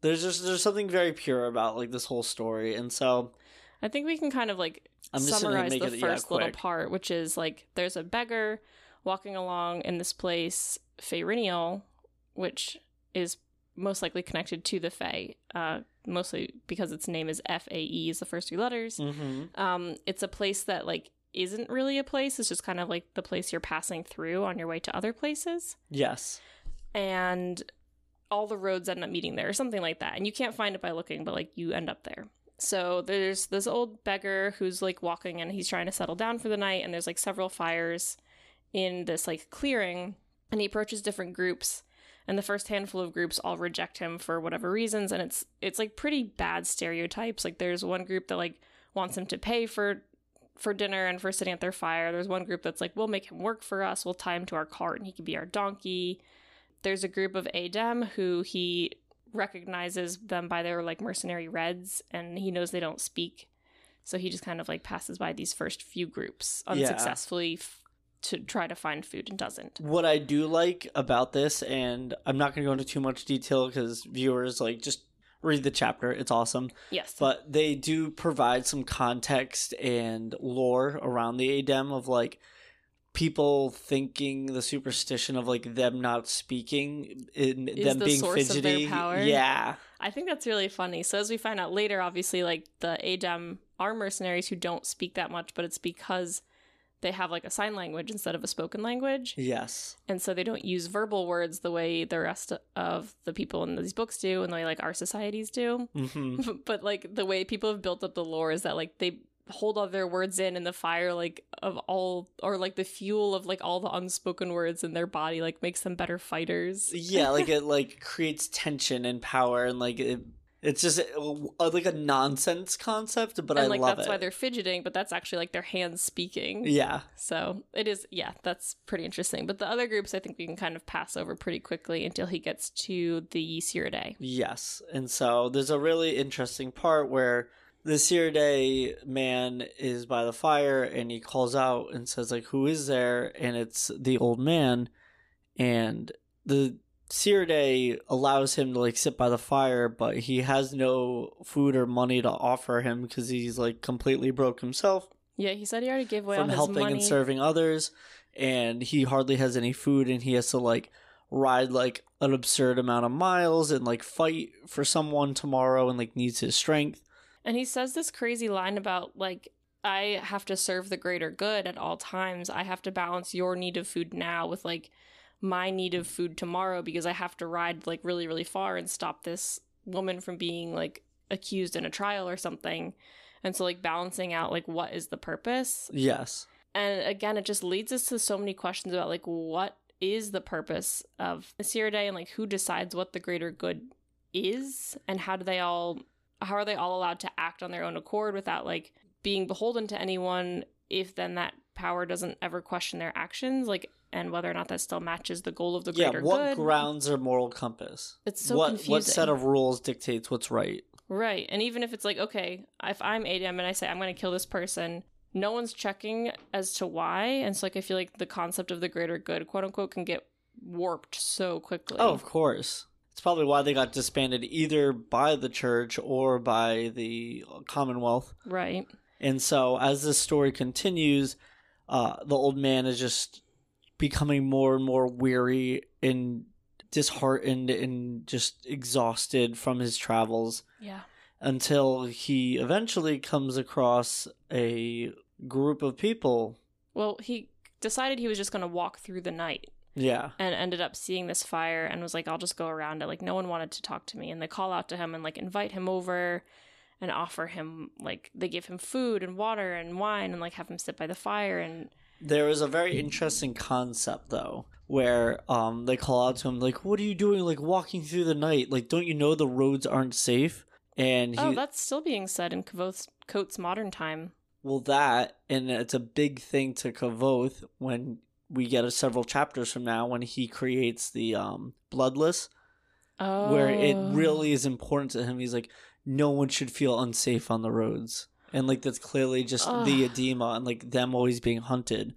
There's just there's something very pure about like this whole story. And so I think we can kind of like I'm summarize the it yeah, first little part, which is like there's a beggar walking along in this place, Faeriniel, which is most likely connected to the Fae, uh, mostly because its name is F A E is the first three letters. Mhm. Um, it's a place that like isn't really a place. It's just kind of like the place you're passing through on your way to other places, Yes. and all the roads end up meeting there, or something like that. And you can't find it by looking, but like you end up there. So there's this old beggar who's like walking and he's trying to settle down for the night, and there's like several fires in this like clearing, and he approaches different groups. And the first handful of groups all reject him for whatever reasons, and it's it's like pretty bad stereotypes. Like there's one group that like wants him to pay for for dinner and for sitting at their fire. There's one group that's like, we'll make him work for us. We'll tie him to our cart and he can be our donkey. There's a group of Adem who he recognizes them by their like mercenary reds and he knows they don't speak. So he just kind of like passes by these first few groups Yeah. unsuccessfully f- to try to find food and doesn't. What I do like about this, and I'm not going to go into too much detail because viewers like just read the chapter. It's awesome. Yes. But they do provide some context and lore around the Adem of like people thinking the superstition of like them not speaking in them the being source of their fidgety. power? Yeah. I think that's really funny. So as we find out later, obviously, like the Adem are mercenaries who don't speak that much, but it's because they have like a sign language instead of a spoken language, Yes. and so they don't use verbal words the way the rest of the people in these books do, and the way like our societies do. hmm but like the way people have built up the lore is that like they hold all their words in and the fire like of all or like the fuel of like all the unspoken words in their body like makes them better fighters yeah, like it like creates tension and power and like it, it's just uh, like a nonsense concept, but and I like love that's it. why they're fidgeting but that's actually like their hands speaking yeah. so it is yeah that's pretty interesting but the other groups i think we can kind of pass over pretty quickly until he gets to the Ciridae. Yes. And so there's a really interesting part where the Day man is by the fire and he calls out and says like who is there and it's the old man and the Day allows him to like sit by the fire but he has no food or money to offer him because he's like completely broke himself. Yeah he said he already gave away all from helping money. and serving others and he hardly has any food and he has to like ride like an absurd amount of miles and like fight for someone tomorrow and like needs his strength. And he says this crazy line about like I have to serve the greater good at all times. I have to balance your need of food now with like my need of food tomorrow because I have to ride like really really far and stop this woman from being like accused in a trial or something. And so like balancing out like what is the purpose? yes And again, it just leads us to so many questions about like what is the purpose of the Day and like who decides what the greater good is and how do they all how are they all allowed to act on their own accord without like being beholden to anyone if then that power doesn't ever question their actions like and whether or not that still matches the goal of the yeah, greater what good. grounds are moral compass? It's so what confusing. what set of rules dictates what's right? Right. And even if it's like, okay, if I'm Adam and I say I'm going to kill this person, no one's checking as to why. And so, like, I feel like the concept of the greater good, quote unquote, can get warped so quickly. Oh, of course. It's probably why they got disbanded either by the church or by the Commonwealth. right. And so, as this story continues, uh, the old man is just becoming more and more weary and disheartened and just exhausted from his travels Yeah. until he eventually comes across a group of people. Well, he decided he was just going to walk through the night Yeah. and ended up seeing this fire and was like, I'll just go around it. Like, no one wanted to talk to me. And they call out to him and, like, invite him over and offer him, like, they give him food and water and wine and, like, have him sit by the fire. And There is a very interesting concept though, where um they call out to him like, "What are you doing? Like walking through the night? Like, don't you know the roads aren't safe?" And he, oh, that's still being said in Kvothe's, Kote's modern time. well, that and it's a big thing to Kvothe when we get a several chapters from now when he creates the um bloodless, Oh. where it really is important to him. He's like, no one should feel unsafe on the roads, and like that's clearly just the edema and like them always being hunted.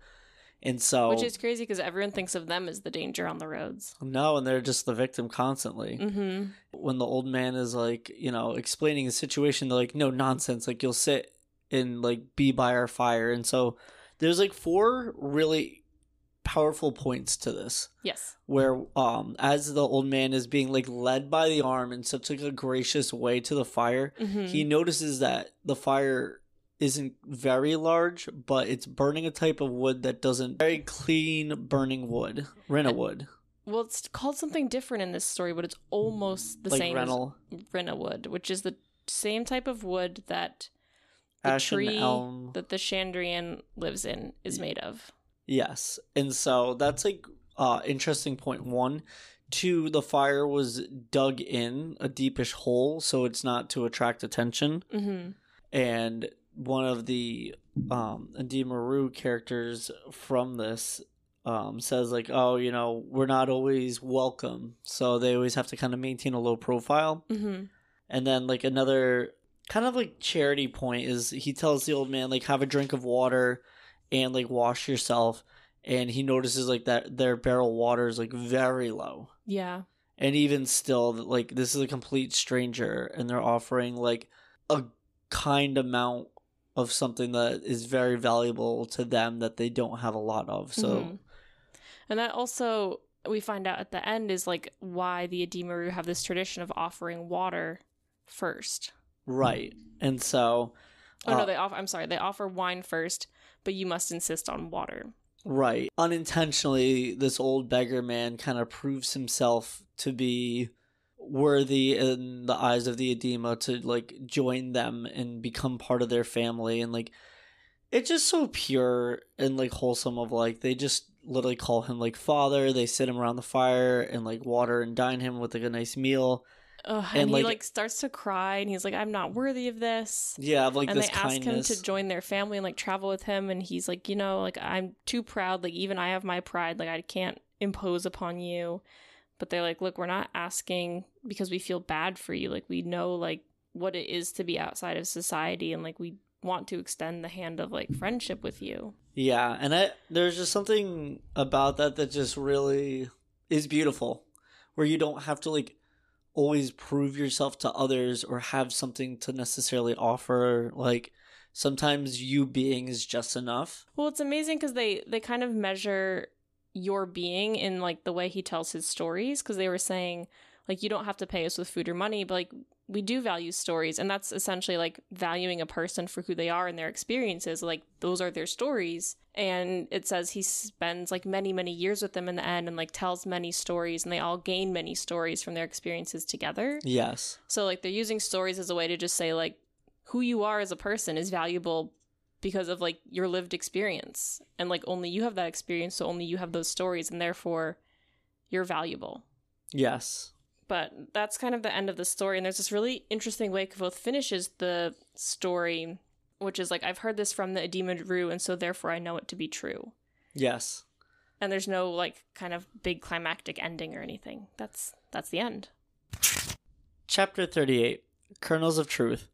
And so, Which is crazy because everyone thinks of them as the danger on the roads. no, and they're just the victim constantly. Mm-hmm. when the old man is like, you know, explaining the situation, they're like, no nonsense. Like you'll sit and like be by our fire. And so there's like four really powerful points to this Yes. where um as the old man is being like led by the arm in such like a gracious way to the fire Mm-hmm. he notices that the fire isn't very large but it's burning a type of wood that doesn't very clean burning wood rena wood well, it's called something different in this story, but it's almost the like same renal as Rena wood, which is the same type of wood that the tree elm that the Chandrian lives in is made of. Yes. And so that's like uh interesting point one. Two, the fire was dug in a deepish hole, so it's not to attract attention. Mm-hmm. And one of the um Ruh characters from this um says like, oh, you know, we're not always welcome. So they always have to kind of maintain a low profile. Mm-hmm. And then like another kind of like charity point is he tells the old man like have a drink of water and like wash yourself and he notices like that their barrel water is like very low. Yeah. And even still like this is a complete stranger and they're offering like a kind amount of something that is very valuable to them that they don't have a lot of. So Mhm. and that also we find out at the end is like why the Edema Ruh have this tradition of offering water first. right. And so Oh no, uh, they offer. I'm sorry, they offer wine first, but you must insist on water. Right. Unintentionally, this old beggar man kind of proves himself to be worthy in the eyes of the edema to like join them and become part of their family and like it's just so pure and like wholesome of like they just literally call him like father they sit him around the fire and like water and dine him with like a nice meal Ugh, And, and, like- he like starts to cry, and he's like, "I'm not worthy of this." yeah like this. and they ask him to join their family and like travel with him, and he's like, "You know, like I'm too proud. Like even I have my pride. Like I can't impose upon you." But they're like, "Look, we're not asking because we feel bad for you. Like we know like what it is to be outside of society, and like we want to extend the hand of like friendship with you." Yeah, and I there's just something about that that just really is beautiful, where you don't have to like always prove yourself to others or have something to necessarily offer. Like sometimes you being is just enough. Well, it's amazing because they they kind of measure your being in like the way he tells his stories because they were saying like you don't have to pay us with food or money, but like we do value stories, and that's essentially like valuing a person for who they are and their experiences. Like those are their stories, and it says he spends like many many years with them in the end, and like tells many stories, and they all gain many stories from their experiences together. Yes. So like they're using stories as a way to just say like who you are as a person is valuable because of like your lived experience and like only you have that experience so only you have those stories and therefore you're valuable. Yes. But that's kind of the end of the story and there's this really interesting way Kvothe finishes the story which is like I've heard this from the Edema Ruh and so therefore I know it to be true. Yes. and there's no like kind of big climactic ending or anything. That's that's the end. Chapter 38 Kernels of Truth.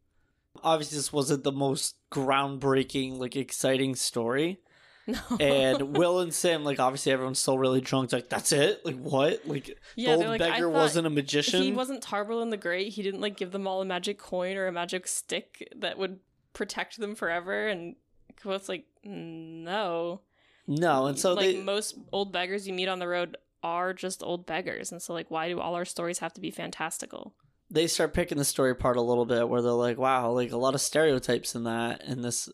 Obviously, this wasn't the most groundbreaking, like, exciting story. No. And Will and Sam, like, obviously, everyone's still really drunk. It's like, that's it? Like, what? Like, yeah, the old like, beggar wasn't a magician? He wasn't Taborlin the Great. He didn't like give them all a magic coin or a magic stick that would protect them forever. And Kvothe's like, no. no, and so like they. most old beggars you meet on the road are just old beggars, and so like, why do all our stories have to be fantastical? they start picking the story apart a little bit where they're like wow like a lot of stereotypes in that and this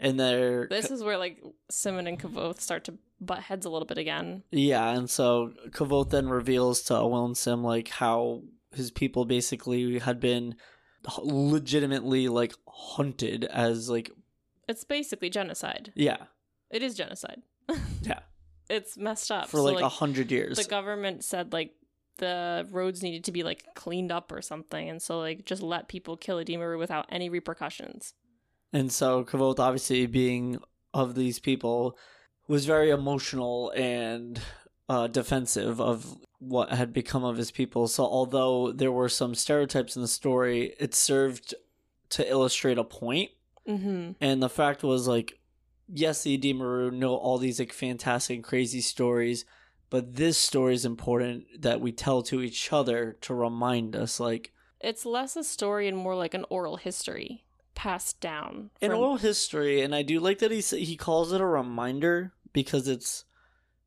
and they're This is where like Simmon and Kvothe start to butt heads a little bit again. yeah and so Kvothe then reveals to Will and Sim like how his people basically had been legitimately like hunted as like It's basically genocide. yeah It is genocide. Yeah. It's messed up. for So, like a hundred years the government said like the roads needed to be like cleaned up or something, and so like just let people kill Edema Ruh without any repercussions. And so Kvothe, obviously being of these people, was very emotional and uh, defensive of what had become of his people. So although there were some stereotypes in the story, it served to illustrate a point. Mm-hmm. And the fact was like, yes, the Edema Ruh know all these like fantastic and crazy stories, but this story is important that we tell to each other to remind us like It's less a story and more like an oral history passed down. in oral history and i do like that he he calls it a reminder because it's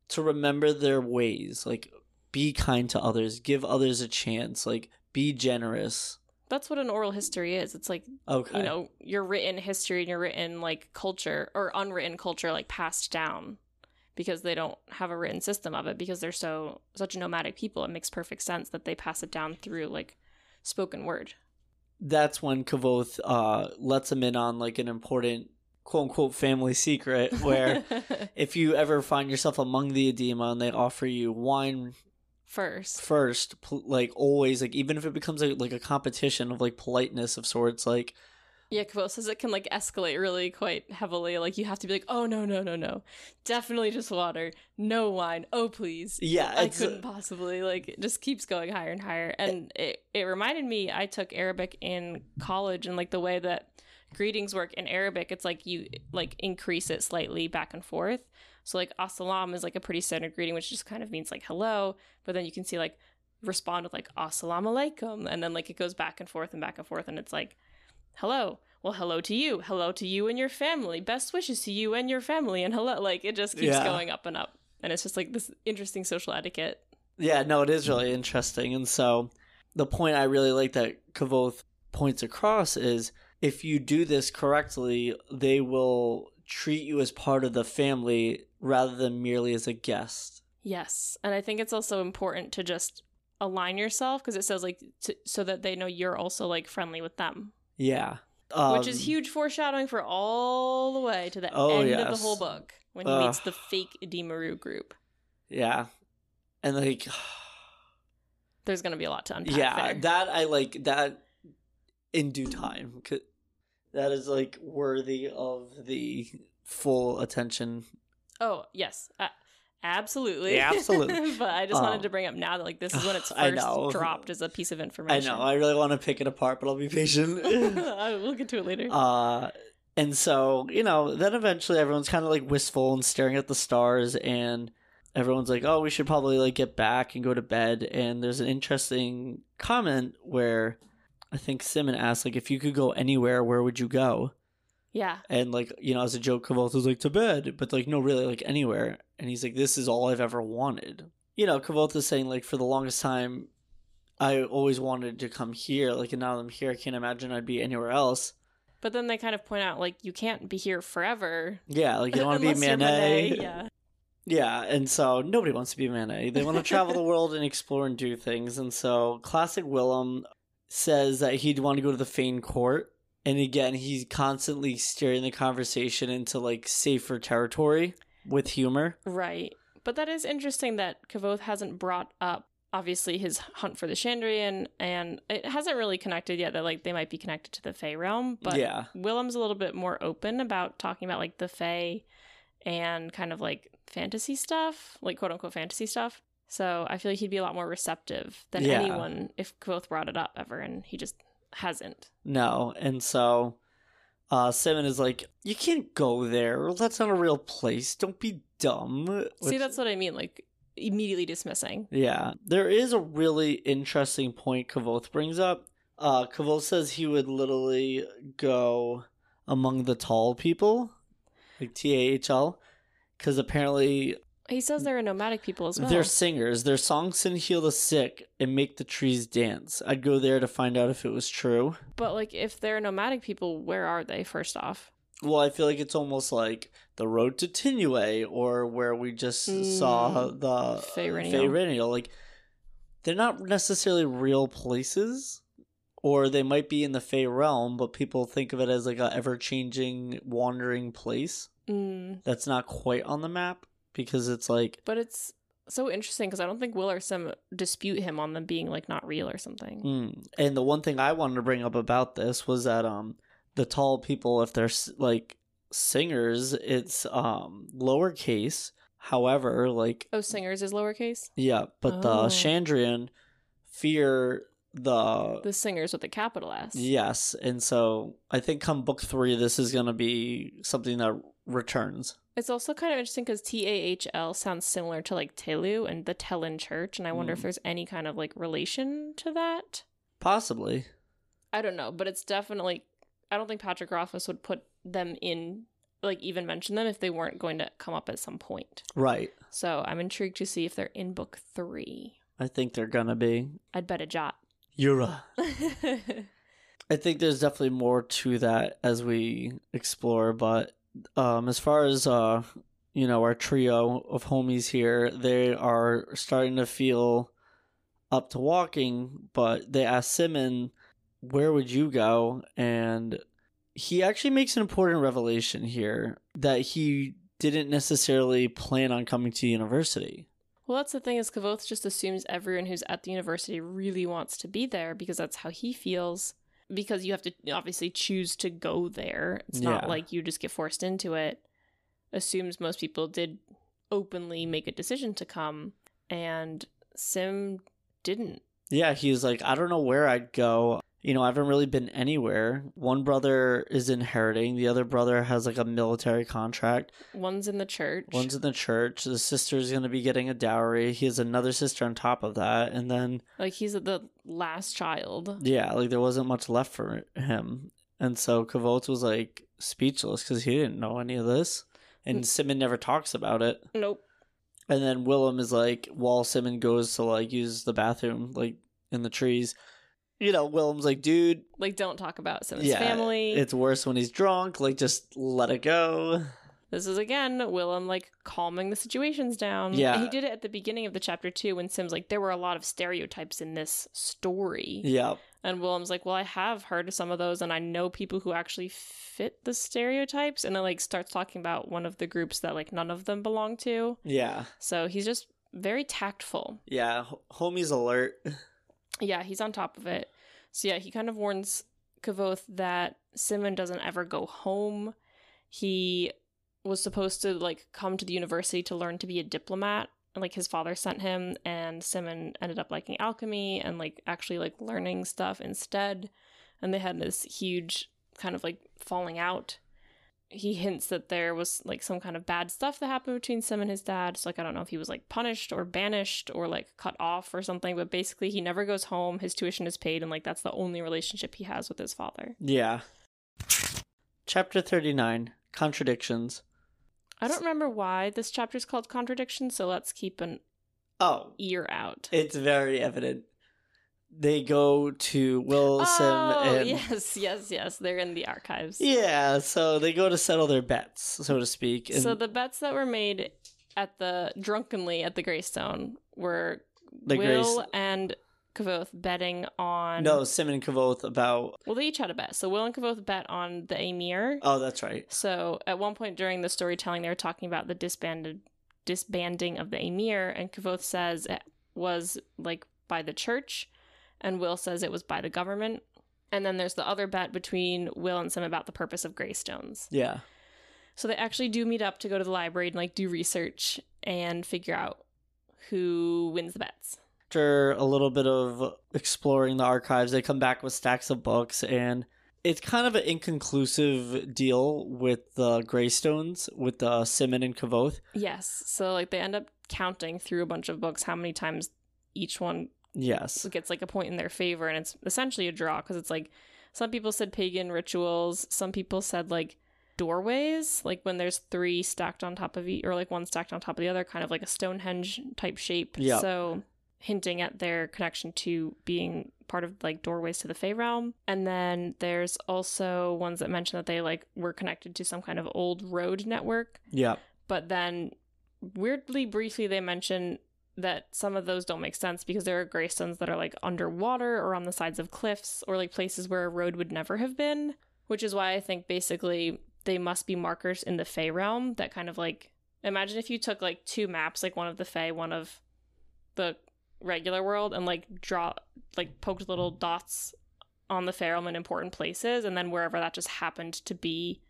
to remember their ways like be kind to others give others a chance like be generous That's what an oral history is. It's like okay you know your written history and your written like culture or unwritten culture like passed down because they don't have a written system of it because they're so such nomadic people it makes perfect sense that they pass it down through like spoken word that's when Kvothe uh lets him in on like an important quote unquote family secret where if you ever find yourself among the edema and they offer you wine first. first like always like even if it becomes a, like a competition of like politeness of sorts like yeah Kvothe says it can like escalate really quite heavily. Like you have to be like oh no no no no. Definitely just water. No wine. Oh please. Yeah I couldn't possibly like it just keeps going higher and higher. Eh. And it, it reminded me I took Arabic in college and like the way that greetings work in Arabic it's like you like increase it slightly back and forth. So like assalam is like a pretty standard greeting which just kind of means like hello. But then you can see like respond with like assalamu alaikum and then like it goes back and forth and back and forth and it's like hello. Well hello to you. Hello to you and your family. Best wishes to you and your family. And hello like it just keeps Yeah. going up and up. And it's just like this interesting social etiquette. Yeah, no, it is really interesting. And so the point I really like that Kvothe points across is if you do this correctly, they will treat you as part of the family rather than merely as a guest. Yes, and I think it's also important to just align yourself because it says like to, so that they know you're also like friendly with them, Yeah. which is Um, huge foreshadowing for all the way to the Oh, end of the whole book when he Ugh. meets the fake Edema Ruh group. Yeah. And like There's gonna be a lot to unpack. yeah, there. that I like that in due time. That is like worthy of the full attention. oh yes, uh, absolutely, Yeah, absolutely. but I just wanted Um, to bring up now that like this is when it's first dropped as a piece of information. I know. I really want to pick it apart, but I'll be patient. we'll get to it later. Uh, and so, you know, then eventually everyone's kind of like wistful and staring at the stars, and everyone's like, oh, we should probably like get back and go to bed. And there's an interesting comment where I think Simmon asked, like, if you could go anywhere, where would you go? Yeah, And like, you know, as a joke, Kvothe like, to bed, but like, no, really, like anywhere. And he's like, this is all I've ever wanted. You know, Kvothe saying, like, for the longest time, I always wanted to come here. Like, and now that I'm here, I can't imagine I'd be anywhere else. but then they kind of point out like you can't be here forever. Yeah, like you don't want to be Manet. Manet, Yeah. Yeah, and so nobody wants to be Manet. They want to travel the world and explore and do things. And so classic Wilem says that he'd want to go to the Fane Court. And again, he's constantly steering the conversation into like safer territory with humor. Right. But that is interesting that Kvothe hasn't brought up obviously his hunt for the Chandrian and it hasn't really connected yet that like they might be connected to the Fey realm, but yeah. Wilem's a little bit more open about talking about like the Fey and kind of like fantasy stuff, like quote unquote fantasy stuff. So I feel like he'd be a lot more receptive than Yeah. anyone if Kvothe brought it up ever, and he just hasn't. No, and so uh Simmon is like, You can't go there. That's not a real place. Don't be dumb. See, that's what I mean. Like immediately dismissing. Yeah. There is a really interesting point Kvothe brings up. Uh Kvothe says he would literally go among the tall people, like T A H L. Because apparently He says they're a nomadic people as well. they're singers. Their songs can heal the sick and make the trees dance. I'd go there to find out if it was true. But like, if they're nomadic people, where are they? First off, Well, I feel like it's almost like the road to Tinue, or where we just saw Mm, the. Faeriniel. Like, they're not necessarily real places, or they might be in the Fey realm, but people think of it as like a ever changing, wandering place mm, that's not quite on the map because it's like but it's so interesting because I don't think Will or Sim dispute him on them being like not real or something. Mm. And the one thing I wanted to bring up about this was that um the tall people, if they're like singers, it's um lowercase. However, like Oh, singers is lowercase. yeah, but the Oh. Chandrian fear the, The singers with the capital S. yes, and so I think come book three, this is gonna be something that returns. It's also kind of interesting because T A H L sounds similar to like Tehlu and the Tehlin Church, and I wonder Mm. if there's any kind of like relation to that. Possibly, I don't know, but it's definitely. I don't think Patrick Rothfuss would put them in, like even mention them if they weren't going to come up at some point. right? So I'm intrigued to see if they're in book three. I think they're gonna be I'd bet a jot. Yura. I think there's definitely more to that as we explore, but um, as far as uh, you know, our trio of homies here, they are starting to feel up to walking, but they ask Simmon, "Where would you go?" and he actually makes an important revelation here that he didn't necessarily plan on coming to university. well, that's the thing is Kvothe just assumes everyone who's at the university really wants to be there because that's how he feels. Because you have to obviously choose to go there. It's not like you just get forced into it. Assumes most people did openly make a decision to come, and Sim didn't. Yeah, he was like, I don't know where I'd go. You know, I haven't really been anywhere. One brother is inheriting, the other brother has like a military contract. One's in the church. One's in the church. The sister's going to be getting a dowry. He has another sister on top of that. And then, like he's the last child. yeah, like there wasn't much left for him. And so Kvothe was like speechless because he didn't know any of this. And mm. Simmon never talks about it. Nope. And then Wilem is like, while Simmon goes to like use the bathroom, like in the trees, you know, Wilem's like, dude, Like don't talk about Sim's yeah, family. It's worse when he's drunk. Like, just let it go. This is again Wilem like calming the situations down. Yeah. he did it at the beginning of the chapter too when Sim's like there were a lot of stereotypes in this story, Yeah. and Wilem's like, well, I have heard of some of those, and I know people who actually fit the stereotypes, and then like starts talking about one of the groups that like none of them belong to. Yeah. So he's just very tactful. Yeah. Homie's alert. Yeah, he's on top of it. So yeah, he kind of warns Kvothe that Simmon doesn't ever go home. He was supposed to like come to the university to learn to be a diplomat. Like his father sent him and Simmon ended up liking alchemy and like actually like learning stuff instead. And they had this huge kind of like falling out. He hints that there was like some kind of bad stuff that happened between Sim and his dad. So like I don't know if he was like punished or banished or like cut off or something, but basically he never goes home, his tuition is paid, and like that's the only relationship he has with his father. Yeah. Chapter 39 Contradictions. I don't remember why this chapter is called Contradictions, so let's keep an Oh, ear out. it's very evident. They go to Wilson oh, and. yes, yes, yes. They're in the archives. Yeah, so they go to settle their bets, so to speak. And So the bets that were made at the drunkenly at the Greystone were The Will and Kvothe betting on no, Simmon and Kvothe about. Well, they each had a bet. So Will and Kvothe bet on the Amyr. Oh, that's right. So at one point during the storytelling, they were talking about the disbanded disbanding of the Amyr, and Kvothe says it was like by the church, and Will says it was by the government. And then there's the other bet between Will and Sim about the purpose of Greystones. Yeah. So they actually do meet up to go to the library and like do research and figure out who wins the bets. After a little bit of exploring the archives, they come back with stacks of books, and it's kind of an inconclusive deal with the Greystones, with the Simmon and Kvothe. Yes. So like they end up counting through a bunch of books how many times each one Yes. gets like a point in their favor and it's essentially a draw because it's like some people said pagan rituals some people said like doorways like when there's three stacked on top of each or like one stacked on top of the other kind of like a stonehenge type shape Yep. so hinting at their connection to being part of like doorways to the Fey realm and then there's also ones that mention that they like were connected to some kind of old road network Yeah. but then weirdly briefly they mention that some of those don't make sense because there are greystones that are like underwater or on the sides of cliffs or like places where a road would never have been which is why i think basically they must be markers in the fey realm that kind of like imagine if you took like two maps like one of the fey one of the regular world and like draw like poked little dots on the fey realm in important places and then wherever that just happened to be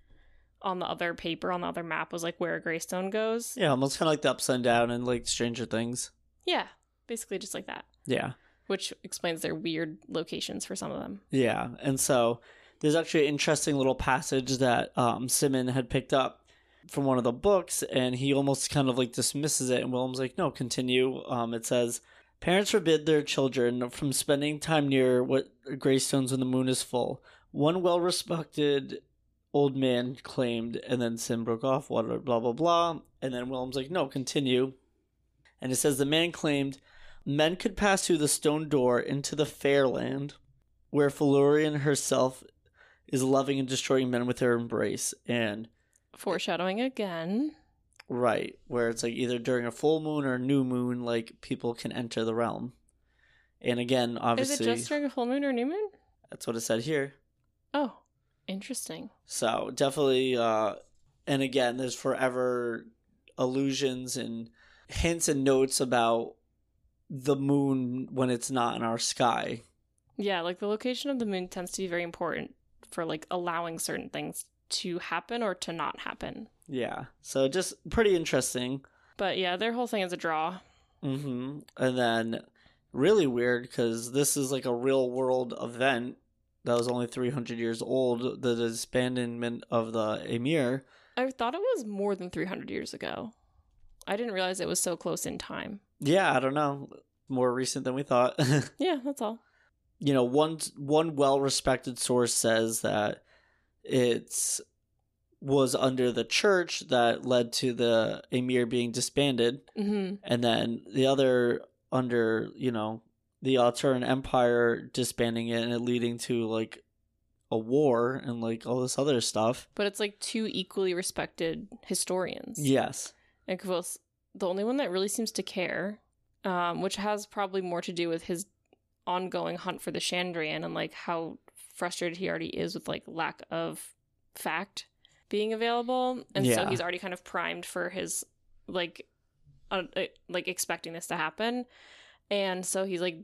on the other paper on the other map was like where a greystone goes. Yeah, almost kind of like the upside down and like Stranger Things. Yeah, basically just like that, Yeah. which explains their weird locations for some of them. Yeah, and so there's actually an interesting little passage that um, Simmon had picked up from one of the books, and he almost kind of like dismisses it, and Wilem's like, "No, continue." Um, it says, "Parents forbid their children from spending time near what greystones when the moon is full." One well-respected old man claimed, and then Sim broke off. What? Blah blah blah, and then Wilem's like, "No, continue." And it says the man claimed men could pass through the stone door into the fair land where Felurian herself is loving and destroying men with her embrace. And Foreshadowing again. right, where it's like either during a full moon or a new moon, like people can enter the realm. And again, obviously. Is it just during a full moon or new moon? that's what it said here. Oh, interesting. So definitely, uh, and again, there's forever allusions and hints and notes about the moon when it's not in our sky. Yeah, like the location of the moon tends to be very important for like allowing certain things to happen or to not happen. Yeah. So just pretty interesting. But yeah, their whole thing is a draw. hmm And then really weird because this is like a real world event that was only 300 years old. The disbandment of the Amyr. I thought it was more than 300 years ago. I didn't realize it was so close in time. Yeah, I don't know. More recent than we thought. Yeah, that's all. you know, one one well-respected source says that it's was under the church that led to the Amyr being disbanded. hmm and then the other under you know the Aturan Empire disbanding it and it leading to like a war and like all this other stuff. But it's like two equally respected historians. Yes. And Kvothe, the only one that really seems to care, um, which has probably more to do with his ongoing hunt for the Chandrian and like how frustrated he already is with like lack of fact being available, and so he's already kind of primed for his like, uh, uh, like expecting this to happen, and so he's like,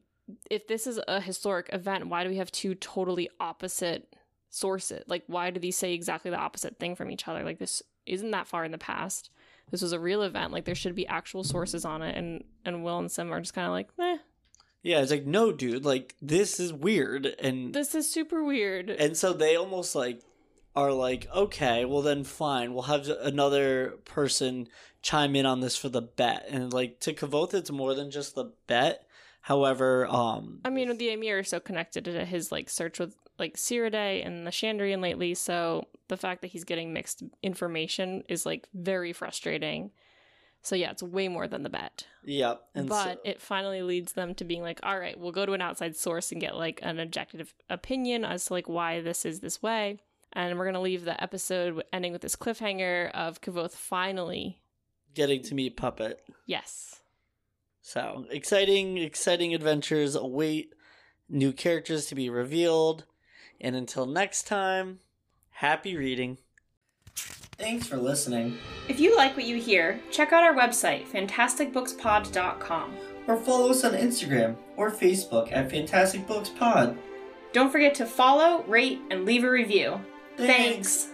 if this is a historic event, why do we have two totally opposite sources? Like, why do these say exactly the opposite thing from each other? Like, this isn't that far in the past this was a real event. Like there should be actual sources on it, and and Will and Sim are just kind of like, eh, Yeah, it's like no dude, like this is weird and this is super weird. and so they almost like are like okay, well then fine, we'll have another person chime in on this for the bet. And like to Kvothe it's more than just the bet. However, um I mean, the Amyr is so connected to his like search with like Ciridae and the Chandrian lately, so the fact that he's getting mixed information is like very frustrating. So yeah, it's way more than the bet. Yep. and but so, it finally leads them to being like, all right, we'll go to an outside source and get like an objective opinion as to like why this is this way. And we're gonna leave the episode ending with this cliffhanger of Kvothe finally, getting to meet Puppet. yes, So exciting, exciting adventures await new characters to be revealed. And until next time, happy reading. Thanks for listening. If you like what you hear, check out our website, fantasticbookspod.com. Or follow us on Instagram or Facebook at Fantastic Books Pod. Don't forget to follow, rate, and leave a review. Thanks.